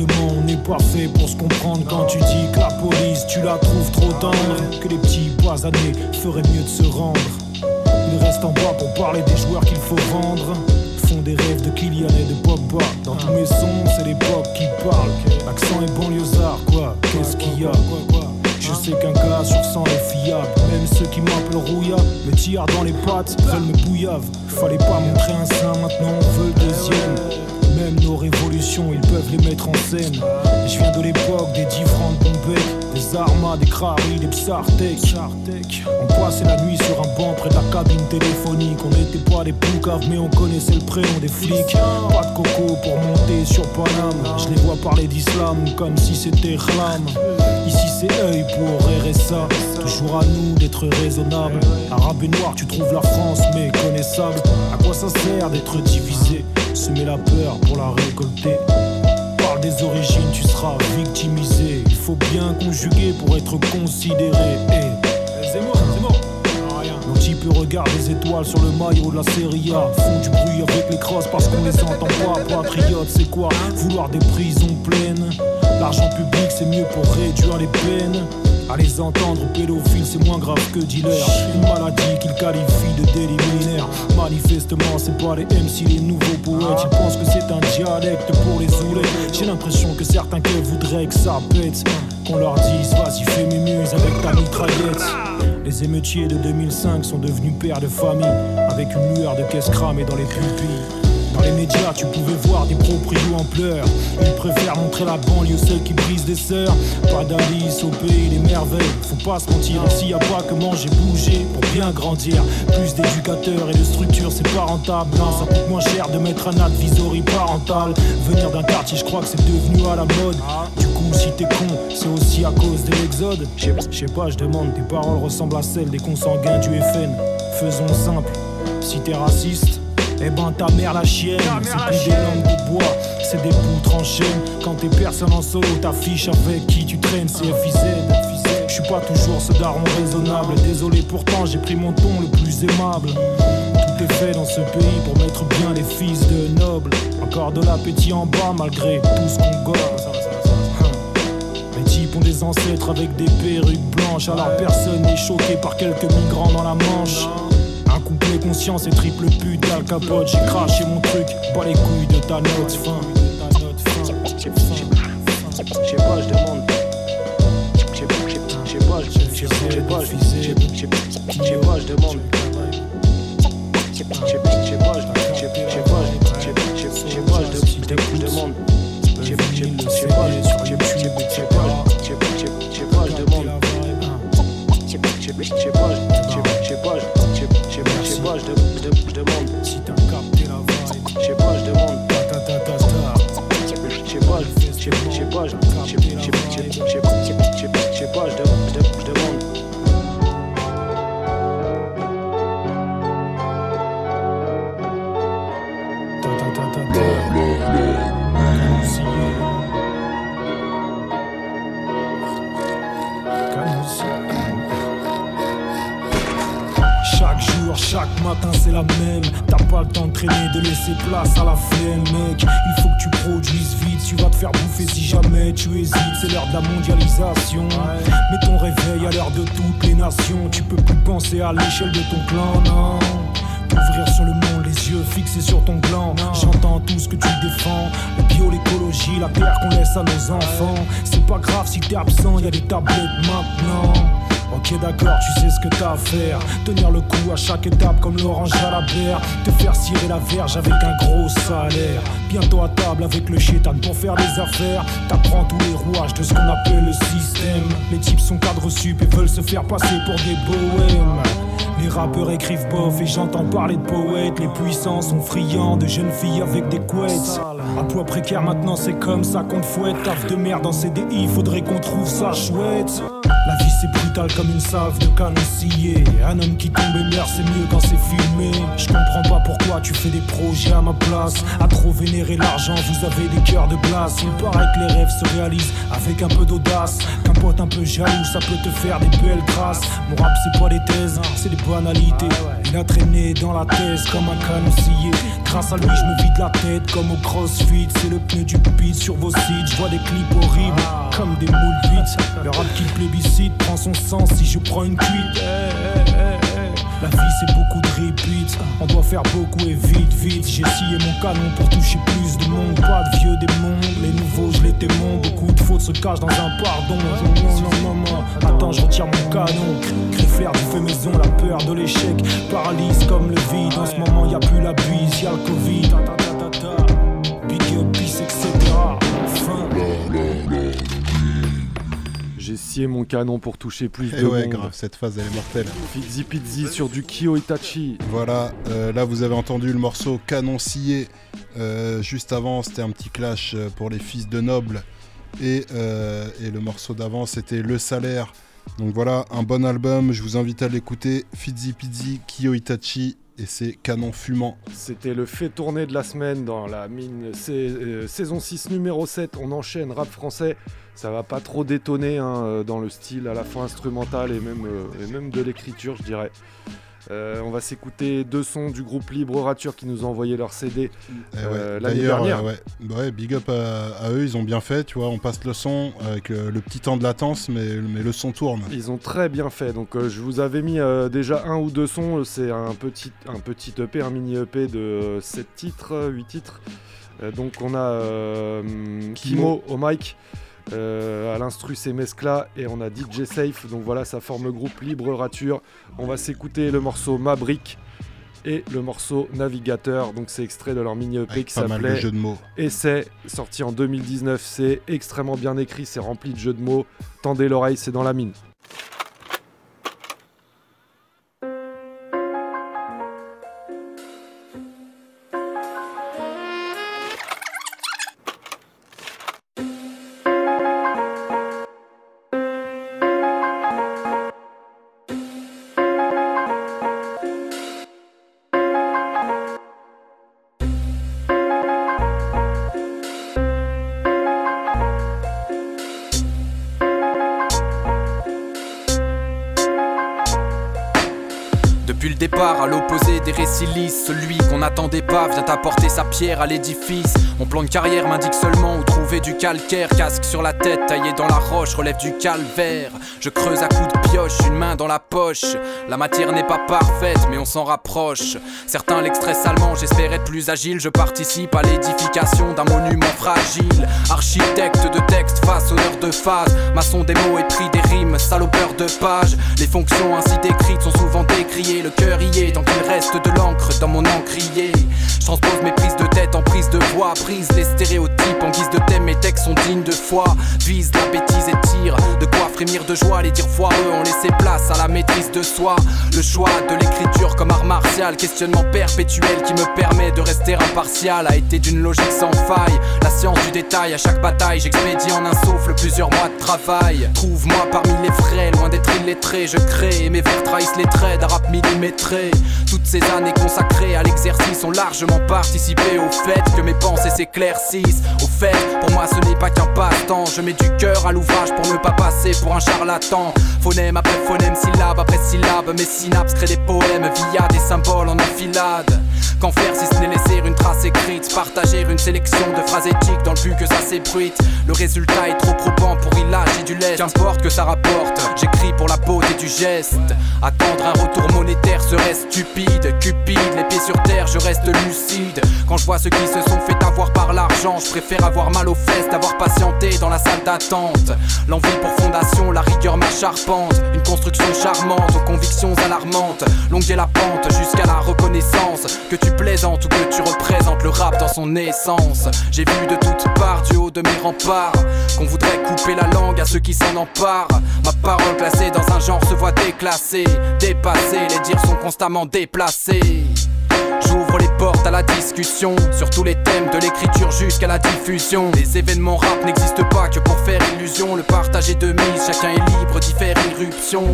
On n'est pas fait pour se comprendre quand tu dis que la police, tu la trouves trop tendre. Que les petits basanés feraient mieux de se rendre. Ils restent en bas pour parler des joueurs qu'il faut vendre. Font des rêves de Kylian et de Pogba. Dans tous mes sons, c'est l'époque qui parle. Accent et banlieusard, quoi. Qu'est-ce qu'il y a? Je sais qu'un gars sur 100 est fiable. Même ceux qui m'appellent Rouilla me tirent dans les pattes, veulent me bouillave. Fallait pas montrer un sein, maintenant on veut le deuxième. Même nos révolutions, ils peuvent les mettre en scène. Je viens de l'époque des différentes Bombay, des armas, des Crari, des Psartek. On passait la nuit sur un banc près de la cabine téléphonique. On n'était pas des poucaves, mais on connaissait le prénom des flics. Pas de coco pour monter sur Paname. Je les vois parler d'islam comme si c'était Khlam. Ici c'est œil pour RSA. Toujours à nous d'être raisonnables. Arabe et noir, tu trouves la France méconnaissable. À quoi ça sert d'être divisé? Semer la peur pour la récolter. Parle des origines, tu seras victimisé. Il faut bien conjuguer pour être considéré. Eh, c'est moi, c'est moi. Nos types regardent les étoiles sur le maillot de la série A. Font du bruit avec les crosses parce qu'on les entend pas. Patriote, c'est quoi? Vouloir des prisons pleines. L'argent public, c'est mieux pour réduire les peines. À les entendre, pédophiles, c'est moins grave que dealer. Une maladie qu'ils qualifient de délit militaire. Manifestement, c'est pas les MC, les nouveaux poètes. Ils pensent que c'est un dialecte pour les saouler. J'ai l'impression que certains que voudraient que ça pète. Qu'on leur dise, vas-y, fais mumuse avec ta mitraillette. Les émeutiers de 2005 sont devenus pères de famille. Avec une lueur de caisse cramée dans les pupilles. Les médias, tu pouvais voir des proprios en pleurs. Ils préfèrent montrer la banlieue, celle qui brise des sœurs. Pas d'Alice au pays des merveilles. Faut pas se mentir, ici y a pas que manger, bouger pour bien grandir. Plus d'éducateurs et de structures, c'est pas rentable. Non, ça coûte moins cher de mettre un advisory parental. Venir d'un quartier, je crois que c'est devenu à la mode. Du coup, si t'es con, c'est aussi à cause de l'exode. Je sais pas, je demande, tes paroles ressemblent à celles des consanguins du FN. Faisons simple, si t'es raciste. Eh ben ta mère la chienne, c'est plus des langues de bois, c'est des poutres en chaîne. Quand t'es personne en solo, t'affiches avec qui tu traînes, c'est FIZ. Je suis pas toujours ce daron raisonnable, désolé pourtant j'ai pris mon ton le plus aimable. Tout est fait dans ce pays pour mettre bien les fils de nobles. Encore de l'appétit en bas malgré tout ce qu'on gobe. Les types ont des ancêtres avec des perruques blanches, alors personne n'est choqué par quelques migrants dans la Manche. Couplet conscience et triple pute Capote J'ai craché mon truc, pas les couilles de ta note fin Je sais pas, je demande Je sais pas, je sais pas, je sais pas, je sais pas, je demande Je sais pas, je sais pas, je sais pas, je sais pas, je pas, demande Je sais pas, je sais pas, je sais pas, je sais pas, je sais pas, je sais pas, je demande Je sais pas, je sais pas, je sais pas, je sais pas, je sais pas, je, de, je demande si t'as capté la vibe. Je sais pas, je demande. Je sais pas, je sais pas, je sais pas, je sais pas, matin, c'est la même. T'as pas le temps de traîner, de laisser place à la flemme, mec. Il faut que tu produises vite, tu vas te faire bouffer si jamais tu hésites. C'est l'heure de la mondialisation. Mets ton réveil à l'heure de toutes les nations. Tu peux plus penser à l'échelle de ton clan, non. T'ouvrir sur le monde, les yeux fixés sur ton gland. J'entends tout ce que tu défends. Le bio, l'écologie, la terre qu'on laisse à nos enfants. C'est pas grave si t'es absent, y a des tablettes maintenant. Ok d'accord, tu sais ce que t'as à faire. Tenir le coup à chaque étape comme l'orange à la bière. Te faire cirer la verge avec un gros salaire. Bientôt à table avec le chétan pour faire des affaires. T'apprends tous les rouages de ce qu'on appelle le système. Les types sont cadres sup et veulent se faire passer pour des bohèmes. Les rappeurs écrivent bof et j'entends parler de poètes. Les puissants sont friands de jeunes filles avec des couettes. À poids précaire maintenant c'est comme ça qu'on te fouette. Taf de merde en CDI, faudrait qu'on trouve ça chouette. La vie c'est brutal comme une salve de canon scié. Un homme qui tombe et meurt c'est mieux quand c'est filmé. Je comprends pas pourquoi tu fais des projets à ma place. À trop vénérer l'argent, vous avez des cœurs de glace. Il paraît que les rêves se réalisent avec un peu d'audace. Qu'un pote un peu jaloux, ça peut te faire des belles traces. Mon rap c'est pas des thèses, c'est des banalités. Il a traîné dans la thèse comme un canon scié. Grâce à lui, je me vide la tête comme au crossfit. C'est le pneu du pit sur vos sites. Je vois des clips horribles comme des moules vides. Le rap qui plébiscite prend son sens si je prends une cuite. La vie c'est beaucoup de repeats. On doit faire beaucoup et vite, vite. J'ai scié mon canon pour toucher plus de monde. Pas de vieux démons, les nouveaux je les démons. Beaucoup de fautes se cachent dans un pardon. Non, non, non, non. Attends, je retire mon canon. Griffer du fait maison, la peur de l'échec. Paralyse comme le vide. En ce moment y a plus la bise, y a le Covid. J'ai scié mon canon pour toucher plus Et de ouais, monde. grave, cette phase elle est mortelle. Fizzy Pizzi sur du Kyo Itachi. Voilà, euh, là vous avez entendu le morceau Canon scié. Euh, juste avant, c'était un petit clash euh, pour les fils de nobles. Et, euh, et le morceau d'avant, c'était Le Salaire. Donc voilà, un bon album, je vous invite à l'écouter. Fizzy Pizzi, Kyo Itachi, et c'est Canon Fumant. C'était le fait tourner de la semaine dans la mine euh, saison 6 numéro 7. On enchaîne rap français. Ça va pas trop détonner hein, euh, dans le style à la fois instrumental et même, euh, et même de l'écriture, je dirais. Euh, on va s'écouter deux sons du groupe Libre Rature qui nous ont envoyé leur CD Eh euh, ouais, l'année dernière. euh, ouais. Bah ouais, big up à, à eux, ils ont bien fait, tu vois, on passe le son avec le petit temps de latence, mais, mais le son tourne. Ils ont très bien fait. Donc je vous avais mis déjà un ou deux sons. C'est un petit, un petit EP, un mini EP de 7 titres, 8 titres. Donc on a Kimo au mic. Euh, à l'instru c'est Mescla et on a DJ Safe. Donc voilà ça forme le groupe Libre Rature. On va s'écouter le morceau Ma Brique et le morceau Navigateur. Donc c'est extrait de leur mini EP Avec qui s'appelait de mots. Essai sorti en 2019 c'est extrêmement bien écrit c'est rempli de jeux de mots. Tendez l'oreille c'est dans la mine celui qu'on n'attendait pas vient apporter sa pierre à l'édifice. Mon plan de carrière m'indique seulement où trouver du calcaire. Casque sur la tête, taillé dans la roche, relève du calvaire. Je creuse à coups de pioche, une main dans la poche. La matière n'est pas parfaite, mais on s'en rapproche. Certains l'extraient salement, j'espère être plus agile. Je participe à l'édification d'un monument fragile. Architecte de texte face heures de phase. Maçon des mots et prix des rimes, salopeur de pages. Les fonctions ainsi décrites sont souvent décriées. Le cœur y est tant qu'il reste de l'encre dans mon encrier. Je transpose mes prises de tête en prise de voix. Prise les stéréotypes en guise de thème. Mes textes sont dignes de foi. Vise la bêtise et tire. De quoi frémir de joie. Les dires foireux ont laissé place à la maîtrise de soi. Le choix de l'écriture comme art martial. Questionnement perpétuel qui me permet de rester impartial. A été d'une logique sans faille. La science du détail. À chaque bataille, j'expédie en un souffle plusieurs mois de travail. Trouve-moi parmi les frais. Loin d'être illettré, je crée. Et mes vers trahissent les traits d'un rap millimétré. Toutes ces années consacrées à l'exercice ont largement participé au fait que mes pensées s'éclaircissent. Au fait, pour moi ce n'est pas qu'un passe-temps. Je mets du cœur à l'ouvrage pour ne pas passer pour un charlatan. Phonème après phonème, syllabe après syllabe. Mes synapses créent des poèmes via des symboles en enfilade. Qu'en faire si ce n'est laisser une trace écrite, partager une sélection de phrases éthiques dans le but que ça s'ébruite? Le résultat est trop probant pour y lâcher du lait. Qu'importe que ça rapporte, j'écris pour la beauté du geste. Attendre un retour monétaire serait stupide. Cupide, les pieds sur terre, je reste lucide. Quand je vois ceux qui se sont fait avoir par l'argent, je préfère avoir mal aux fesses, d'avoir patienté dans la salle d'attente. L'envie pour fondation, la rigueur ma charpente. Une construction charmante aux convictions alarmantes. Longue est la pente jusqu'à la reconnaissance. Que tu plaisantes ou que tu représentes le rap dans son essence. J'ai vu de toutes parts du haut de mes remparts qu'on voudrait couper la langue à ceux qui s'en emparent. Ma parole classée dans un genre se voit déclassée, dépassée. Les dires sont constamment déplacés. J'ouvre les portes à la discussion sur tous les thèmes de l'écriture jusqu'à la diffusion. Les événements rap n'existent pas que pour faire illusion. Le partage est de mise, chacun est libre d'y faire irruption.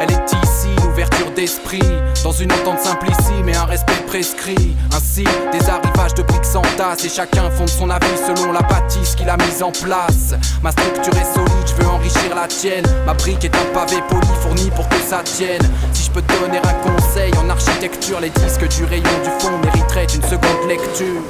Elle est ici, l'ouverture d'esprit, dans une entente simplicime et un respect prescrit. Ainsi, des arrivages de briques s'entassent et chacun fonde son avis selon la bâtisse qu'il a mise en place. Ma structure est solide, je veux enrichir la tienne. Ma brique est un pavé poli fourni pour que ça tienne. Si je peux te donner un conseil en architecture, les disques du rayon du fond mériteraient une seconde lecture.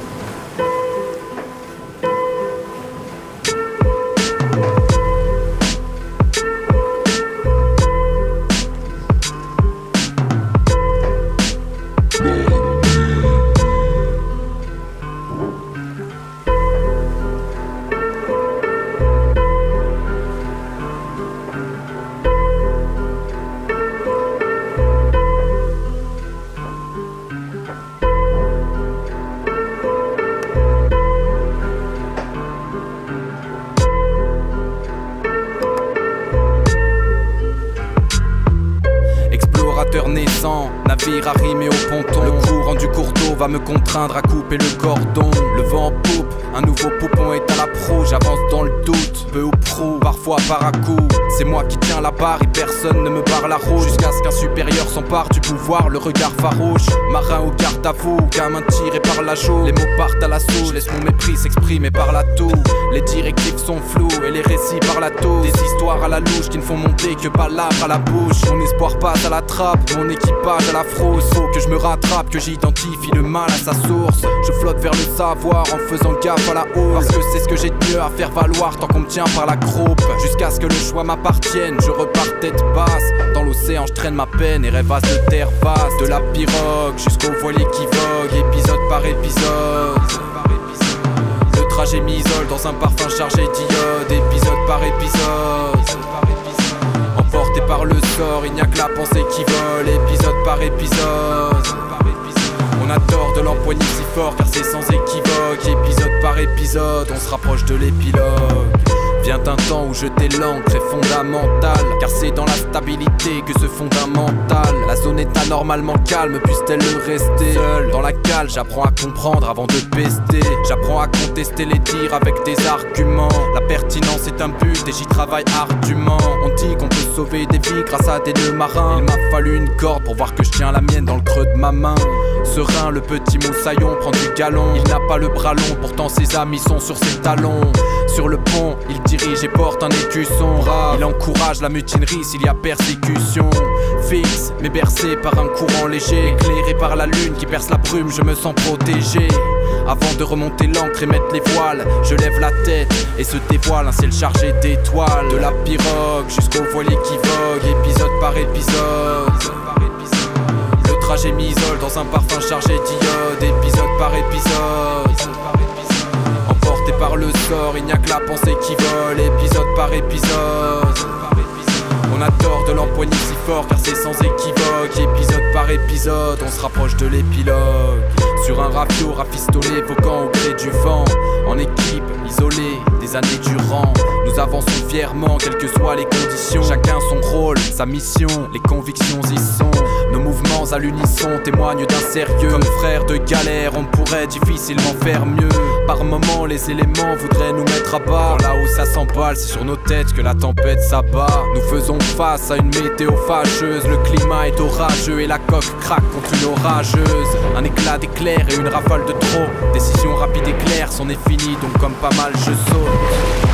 Navire arrimé au ponton. Le courant du cours va me contraindre à couper le cordon. Le vent en poupe, un nouveau poupon est à la proue. J'avance dans le doute, peu ou prou, parfois par à coup. C'est moi qui tiens la barre et personne ne me barre la route. Jusqu'à ce qu'un supérieur s'empare du pouvoir, le regard farouche. Marin au garde à vous, gamin tiré par la joue. Les mots partent à l'assaut, laisse mon mépris s'exprimer par la toux. Les directives sont floues et les récits par la toux. Des histoires à la louche qui ne font monter que palabres à la bouche. Mon espoir passe à la trappe, mon équipage à la frousse. Faut que je me rattrape, que j'identifie le mal à sa source. Je flotte vers le savoir en faisant gaffe à la hausse. Parce que c'est ce que j'ai de mieux à faire valoir tant qu'on me tient par la croupe. Jusqu'à ce que le choix m'appartienne, je repars tête basse. Dans l'océan, je traîne ma peine et rêvasse de terre vaste. De la pirogue jusqu'au voilier qui vogue, épisode par épisode. Le trajet m'isole dans un parfum chargé d'iode, épisode par épisode. Emporté par le sort, il n'y a que la pensée qui vole, épisode par épisode. On a tort de l'empoigner si fort car c'est sans équivoque, épisode par épisode, on se rapproche de l'épilogue. Vient un temps où jeter l'encre est fondamental. Car c'est dans la stabilité que se fonde un mental La zone est anormalement calme, puisse-t-elle le rester Seul dans la cale, j'apprends à comprendre avant de pester. J'apprends à contester les tirs avec des arguments. La pertinence est un but et j'y travaille ardument On dit qu'on peut sauver des vies grâce à des nœuds marins. Il m'a fallu une corde pour voir que je tiens la mienne dans le creux de ma main. Serein, le petit moussaillon prend du galon. Il n'a pas le bras long, pourtant ses amis sont sur ses talons Sur le pont, il dirige et porte un écusson Il encourage la mutinerie s'il y a persécution. Fixe, mais bercé par un courant léger. Éclairé par la lune qui perce la brume, je me sens protégé. Avant de remonter l'encre et mettre les voiles, je lève la tête et se dévoile. Un ciel chargé d'étoiles. De la pirogue jusqu'au voilier qui vogue, épisode par épisode. Le trajet m'isole dans un parfum chargé d'iode, épisode par épisode. Par le sort, il n'y a que la pensée qui vole, épisode par épisode. On a tort de l'empoigner si fort car c'est sans équivoque, épisode par épisode, on se rapproche de l'épilogue. Sur un rafio rafistolé, évoquant au gré du vent, en équipe, isolé, des années durant. Nous avançons fièrement, quelles que soient les conditions. Chacun son rôle, sa mission, les convictions y sont. Nos mouvements à l'unisson témoignent d'un sérieux. Comme frères de galère, on pourrait difficilement faire mieux. Par moments, les éléments voudraient nous mettre à bas. Là où ça s'emballe, c'est sur nos têtes que la tempête s'abat. Nous faisons face à une météo fâcheuse. Le climat est orageux et la coque craque contre une orageuse. Un éclat d'éclair et une rafale de trop. Décision rapide et claire, c'en est fini, donc comme pas mal, je saute.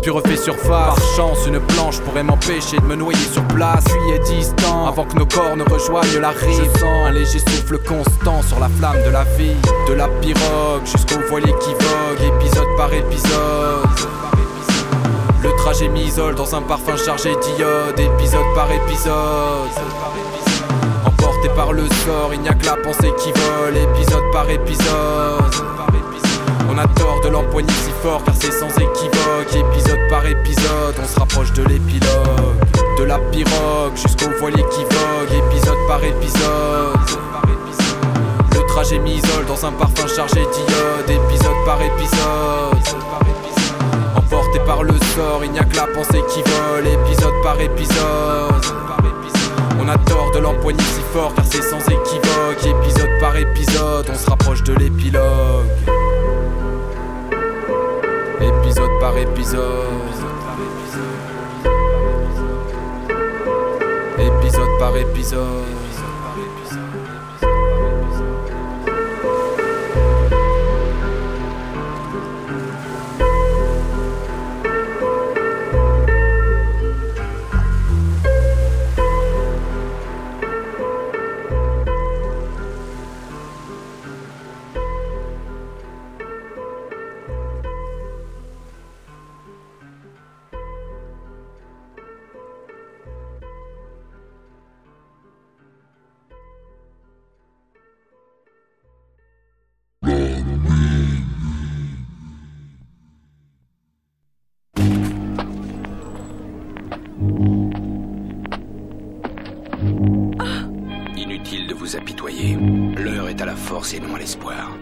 Puis surface. Par chance, une planche pourrait m'empêcher de me noyer sur place. Est distant, avant que nos corps ne rejoignent la rive. Un léger souffle constant sur la flamme de la vie. De la pirogue jusqu'au voilier qui vogue, épisode par épisode. Le trajet m'isole dans un parfum chargé d'iode, épisode par épisode. Emporté par le sort, il n'y a que la pensée qui vole, épisode par épisode. On a tort de l'empoigner si fort car c'est sans équivoque, épisode par épisode, on se rapproche de l'épilogue. De la pirogue jusqu'au voilier qui vogue, épisode par épisode. Le trajet m'isole dans un parfum chargé d'iode, épisode par épisode. Emporté par le sort, il n'y a que la pensée qui vole, épisode par épisode. On a tort de l'empoigner si fort car c'est sans équivoque, épisode par épisode, on se rapproche de l'épilogue. Épisode par épisode. Épisode par épisode. L'heure est à la force et non à l'espoir.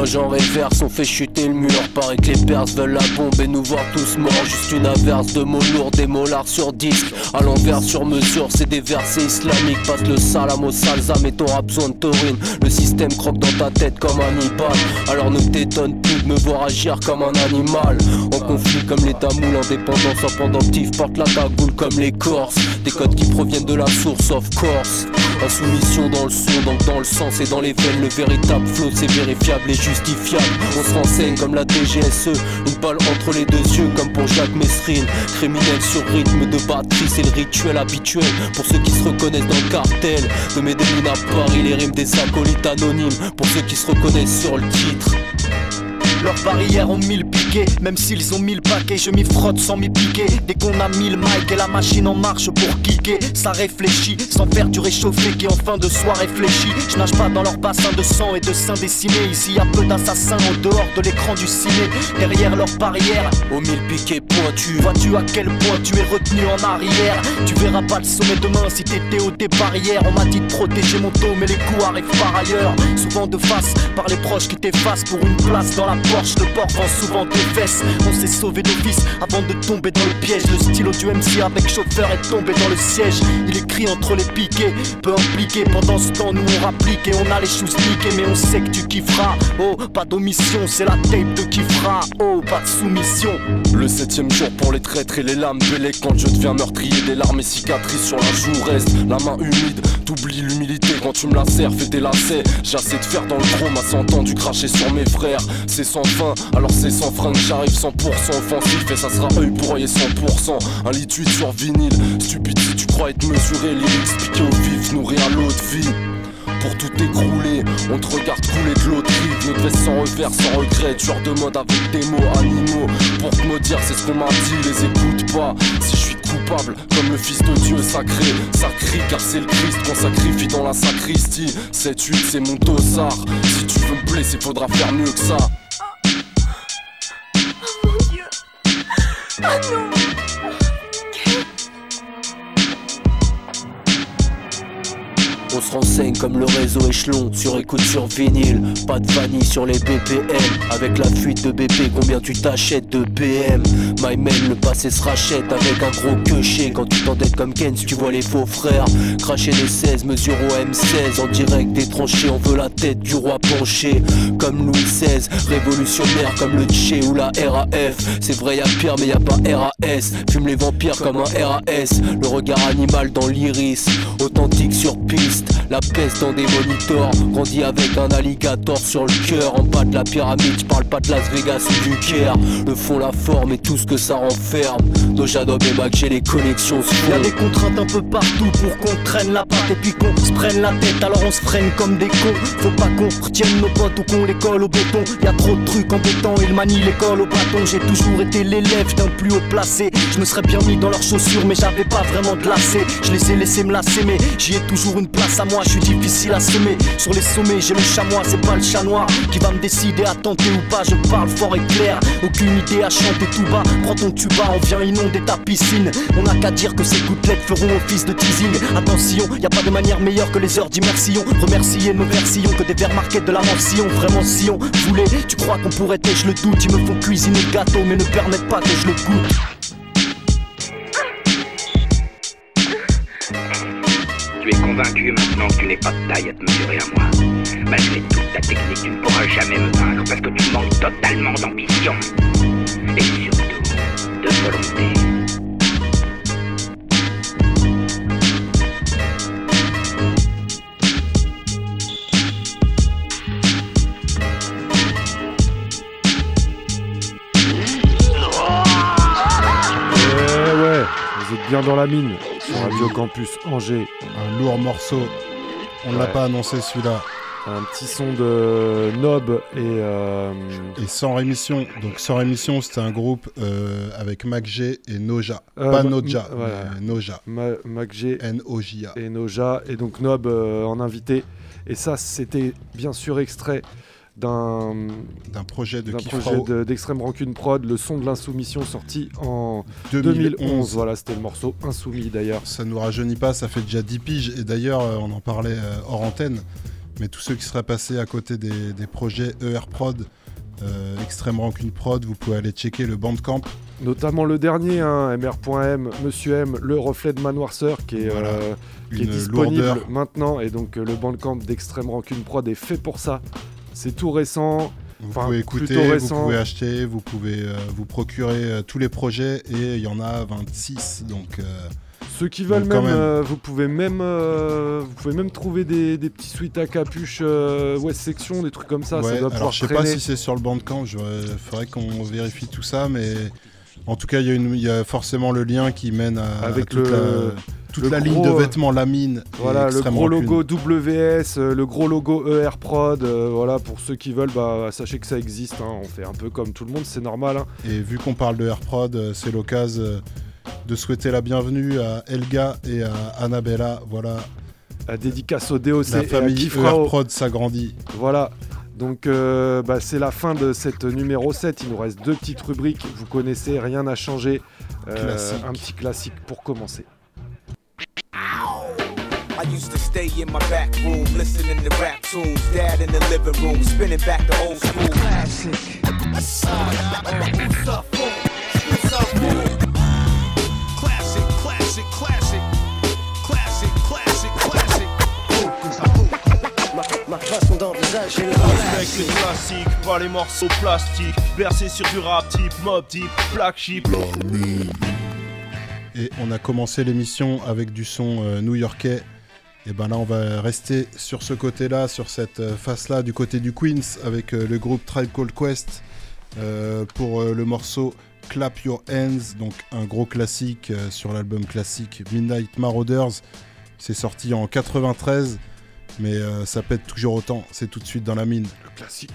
Les horloges en réverse ont fait chuter le mur. Paraît que les Perses veulent la bombe et nous voir tous morts. Juste une averse de mots lourds, des molars sur disque. À l'envers sur mesure, c'est des versets islamiques. Passe le salam au salzam et t'auras besoin de taurine. Le système croque dans ta tête comme un iPad. Alors ne t'étonne plus de me voir agir comme un animal. En conflit comme les tamouls, indépendance en pendentif. Porte la cagoule comme les Corses. Des codes qui proviennent de la source, of course. Insoumission dans le son, donc dans le sens et dans les veines. Le véritable flow, c'est vérifiable et On se renseigne comme la DGSE. Une balle entre les deux yeux, comme pour Jacques Messrine. Criminel sur rythme de batterie, c'est le rituel habituel. Pour ceux qui se reconnaissent dans le cartel. De Medellin à Paris, les rimes des acolytes anonymes. Pour ceux qui se reconnaissent sur le titre. Leurs barrières ont mille piquets, même s'ils ont mille paquets, je m'y frotte sans m'y piquer. Dès qu'on a mille mics et la machine en marche pour kicker, ça réfléchit sans faire du réchauffé qui en fin de soir réfléchit. Je nage pas dans leur bassin de sang et de seins dessinés. Ici y a peu d'assassins en dehors de l'écran du ciné. Derrière leurs barrières, Aux mille piquets pointus. vois-tu à quel point tu es retenu en arrière? Tu verras pas le sommet demain si t'étais au des barrières. On m'a dit de protéger mon dos, mais les coups arrivent par ailleurs. Souvent de face par les proches qui t'effacent pour une place dans la Porsche. Le port vend souvent des fesses. On s'est sauvé d'office avant de tomber dans le piège. Le stylo du MC avec chauffeur est tombé dans le siège. Il écrit entre les piquets, peu impliqué. Pendant ce temps, nous on rapplique et on a les choses niquées. Mais on sait que tu kifferas. Oh, pas d'omission, c'est la tape de kiffera. Oh, pas de soumission. Le septième jour pour les traîtres et les lames de quand je deviens meurtrier des larmes et cicatrices sur la joue. Reste la main humide. T'oublies l'humilité quand tu me la sers fais tes lacets. J'ai assez de faire dans le chrome à 100 ans du cracher sur mes frères. C'est sans fin alors c'est sans frein que j'arrive 100% offensif. Et ça sera œil pour œil et 100% un lit sur vinyle. Stupide si tu crois être mesuré piqué au vif nourri à l'eau de vie pour tout écrouler. On te regarde couler de l'autre rive, notre veste sans revers, sans regret. Tu demandes avec des mots animaux pour te maudire, c'est ce qu'on m'a dit. Les écoute pas si je suis coupable, comme le fils de Dieu sacré. Ça crie car c'est le Christ qu'on sacrifie dans la sacristie. 7-8, c'est mon dossard. Si tu veux me blesser, faudra faire mieux que ça. Ah non On se renseigne enseigne comme le réseau échelon. Sur écoute sur vinyle, pas de vanille sur les BPM. Avec la fuite de BP, combien tu t'achètes de BM My man, le passé se rachète avec un gros queuché. Quand tu t'endettes comme Ken, tu vois les faux frères. Cracher les 16, mesure au M16. En direct des tranchées, on veut la tête du roi penché. Comme Louis XVI, révolutionnaire comme le Tché ou la RAF. C'est vrai, y'a pire, mais y a pas RAS. Fume les vampires comme un RAS. Le regard animal dans l'iris, authentique sur piste. La peste dans des monitors, grandi avec un alligator sur le cœur. En bas de la pyramide, j'parle pas de Las Vegas ou du Caire. Le fond, la forme et tout ce que ça renferme. Doja Dog et Mac, j'ai les connexions se Y'a des contraintes un peu partout pour qu'on traîne la patte et puis qu'on se prenne la tête alors on se freine comme des cons Faut pas qu'on retienne nos potes ou qu'on les colle au béton Y'a trop de trucs embêtants, ils manient l'école au bâton J'ai toujours été l'élève d'un plus haut placé Je me serais bien mis dans leurs chaussures mais j'avais pas vraiment de lacets Je les ai laissés me lasser mais j'y ai toujours une place à moi Je suis difficile à semer. Sur les sommets j'ai le chamois c'est pas le chat noir Qui va me décider à tenter ou pas. Je parle fort et clair Aucune idée à chanter tout bas Prends ton tuba on vient inonder ta piscine. On n'a qu'à dire que ces gouttelettes feront office de teasing. Attention y a pas de manière meilleure que les heures d'immersion. Remercier nos versillons que des vers marqués de la mention. Vraiment si on voulait Tu crois qu'on pourrait et je le doute. Ils me font cuisiner le gâteau mais ne permettent pas que je le goûte Tu es convaincu maintenant que tu n'es pas de taille à te mesurer à moi. Malgré toute ta technique, tu ne pourras jamais me vaincre parce que tu manques totalement d'ambition. Et surtout, de volonté. Eh ouais, vous êtes bien dans la mine. Sur Radio Campus Angers. Un lourd morceau. On l'a Ouais. pas annoncé celui-là. Un petit son de Nob et. euh, Et sans rémission. Donc sans rémission, c'était un groupe euh, avec Mac G et Noja. euh, pas Noja, voilà. mais Noja. Ma- Mac G N-O-J-A. et Noja. Et donc Nob en invité. Et ça, c'était bien sûr extrait d'un d'un projet de- d'Extrême Rancune Prod, le son de l'insoumission sorti en 2011. 2011. Voilà, c'était le morceau Insoumis d'ailleurs. Ça nous rajeunit pas, ça fait déjà 10 piges. Et d'ailleurs, euh, on en parlait euh, hors antenne. Mais tous ceux qui seraient passés à côté des, des projets ER Prod, euh, Extrême Rancune Prod, vous pouvez aller checker le Bandcamp. Notamment le dernier, hein, MR.M, Monsieur M, le reflet de Manoirceur, qui est, Voilà. euh, qui est disponible lourdeur. maintenant. Et donc euh, le bandcamp d'Extrême Rancune Prod est fait pour ça. C'est tout récent. Vous Enfin, pouvez écouter, vous pouvez acheter, vous pouvez euh, vous procurer euh, tous les projets. Et il y en a 26. Donc, euh, Ceux qui veulent même, même. vous pouvez même, vous pouvez même trouver des, des petits suites à capuche West Section, des trucs comme ça. ça doit alors pouvoir je sais pas si c'est sur le Bandcamp, il faudrait qu'on vérifie tout ça, mais en tout cas, il y, a y forcément le lien qui mène à, Avec toute le- la, toute le la gros, ligne de euh, vêtements Lamine. Voilà, le Extrême gros logo WS, euh, le gros logo ER Prod. euh, voilà, pour ceux qui veulent, bah, sachez que ça existe. hein. On fait un peu comme tout le monde, c'est normal. hein. Et vu qu'on parle de AirProd, euh, c'est l'occasion euh, de souhaiter la bienvenue à Elga et à Annabella. Voilà, La dédicace au DOC la et à famille Kifrao. AirProd s'agrandit. Voilà. Donc euh, bah, c'est la fin de cette numéro 7. Il nous reste deux petites rubriques. Vous connaissez, rien n'a changé. Euh, un petit classique pour commencer. I used to stay in my back room, listening to rap tunes. Dad in the living room, spinning back the old school classic. Classic, classic, classic. Classic, classic, classic. Ma façon d'envisager le Avec les classiques, pas les morceaux plastiques. Bercé sur du rap type, mob type, black sheep. Et on a commencé l'émission avec du son euh, new-yorkais. Et ben là, on va rester sur ce côté-là, sur cette euh, face-là, du côté du Queens, avec euh, le groupe Tribe Called Quest pour le morceau Clap Your Hands, donc un gros classique sur l'album classique Midnight Marauders. C'est sorti en 93, mais ça pète toujours autant. C'est tout de suite dans la mine. Le classique.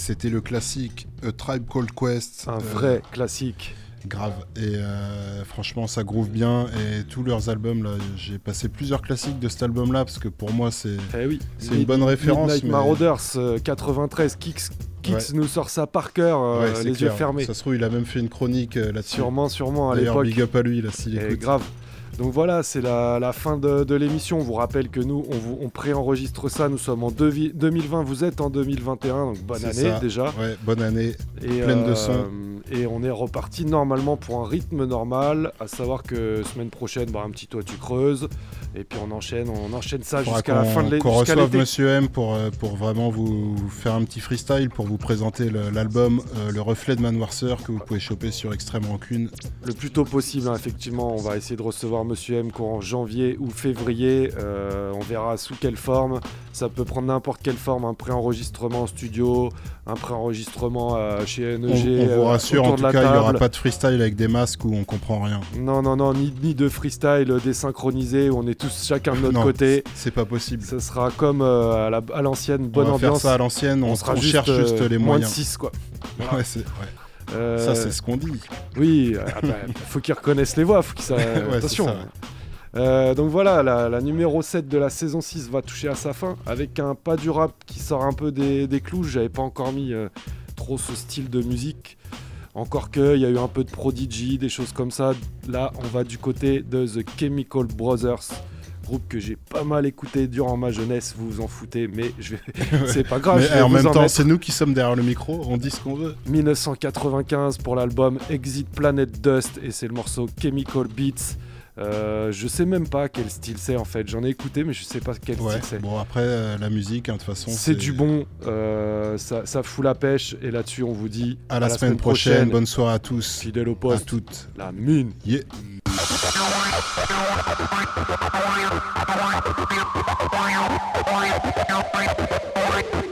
C'était le classique A Tribe Called Quest. Un Euh, vrai classique. Grave. Et euh, franchement, ça groove bien. Et tous leurs albums, là, j'ai passé plusieurs classiques de cet album-là parce que pour moi, c'est Eh oui. c'est une bonne référence. Midnight mais- Marauders euh, 93. Kix, Kix Ouais. nous sort ça par cœur, euh, Ouais, les clair. yeux fermés. Ça se trouve, il a même fait une chronique euh, là-dessus. Sûrement, sûrement à l'époque. big up à lui, là, s'il écoute. grave. Donc voilà, c'est la, la fin de, de l'émission. On vous rappelle que nous, on, vous, on préenregistre ça. Nous sommes en devi- 2020, vous êtes en 2021, donc bonne année ça. déjà. Ouais, bonne année. Et, pleine de euh, sons. Et on est reparti normalement pour un rythme normal, à savoir que semaine prochaine, bah, un petit toit tu creuses, et puis on enchaîne, on enchaîne ça jusqu'à la fin de l'é- Qu'on reçoive l'été. Monsieur M pour, euh, pour vraiment vous, vous faire un petit freestyle, pour vous présenter le- l'album euh, Le Reflet de Manwarser que vous pouvez choper sur Extrême Rancune. Le plus tôt possible, hein, effectivement. On va essayer de recevoir Monsieur M courant janvier ou février. Euh, on verra sous quelle forme. Ça peut prendre n'importe quelle forme. Un pré-enregistrement en studio, un pré-enregistrement euh, chez On, NEG. on vous euh, rassure, en tout la cas, il n'y aura pas de freestyle avec des masques où on comprend rien. Non, non, non, ni, ni de freestyle désynchronisé où on est tous chacun de notre Non, côté. C'est pas possible. Ce sera comme à la- l'ancienne, bonne va faire ambiance. ça à l'ancienne, on- sera on cherche juste les moins moyens. de 6 quoi. Ouais, c'est- ouais. Euh, Ça, c'est ce qu'on dit. Oui, euh, ah bah, faut qu'ils reconnaissent les voix, faut qu'ils Ouais, Attention. Euh, donc voilà, la, la numéro 7 de la saison 6 va toucher à sa fin avec un pas du rap qui sort un peu des, des clous. J'avais pas encore mis euh, trop ce style de musique. Encore que, il y a eu un peu de Prodigy, des choses comme ça. Là, on va du côté de The Chemical Brothers, groupe que j'ai pas mal écouté durant ma jeunesse. Vous vous en foutez, mais je vais... c'est pas grave. Mais en même en temps, c'est nous qui sommes derrière le micro, on dit ce qu'on veut. 1995 pour l'album Exit Planet Dust et c'est le morceau Chemical Beats. Euh, je sais même pas quel style c'est en fait. J'en ai écouté, mais je sais pas quel Ouais, style c'est. bon après euh, la musique, hein, de toute façon. C'est du bon, euh, ça, ça fout la pêche et là-dessus on vous dit À la, semaine, prochaine. bonne soirée à tous. Fidèle au poste. À toutes. La mine. Yeah. I don't want to be a boy. I don't want to be a boy. I don't want to be a boy. I don't want to be a boy.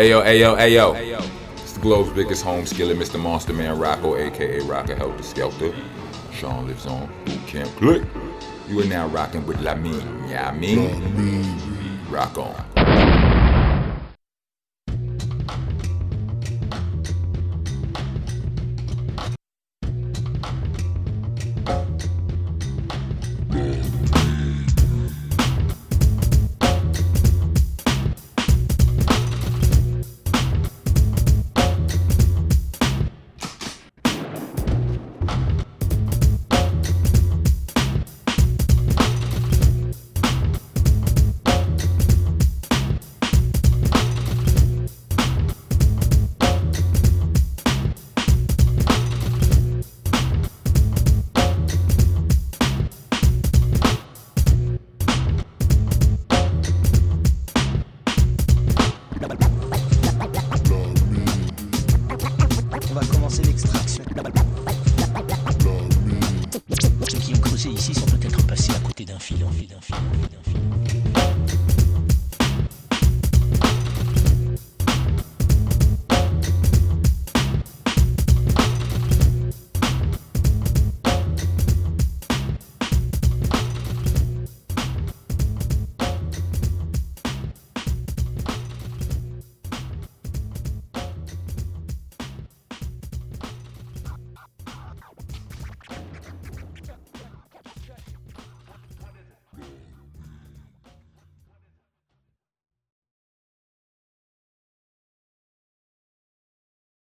Ayo, ayo, ayo. It's the globe's biggest home skillet, Mr. Monster Man Rocco, aka Rocker Helter Skelter. Sean lives on Boot Camp Click. You are now rocking with La Lamine, yeah, I mean? Rock on.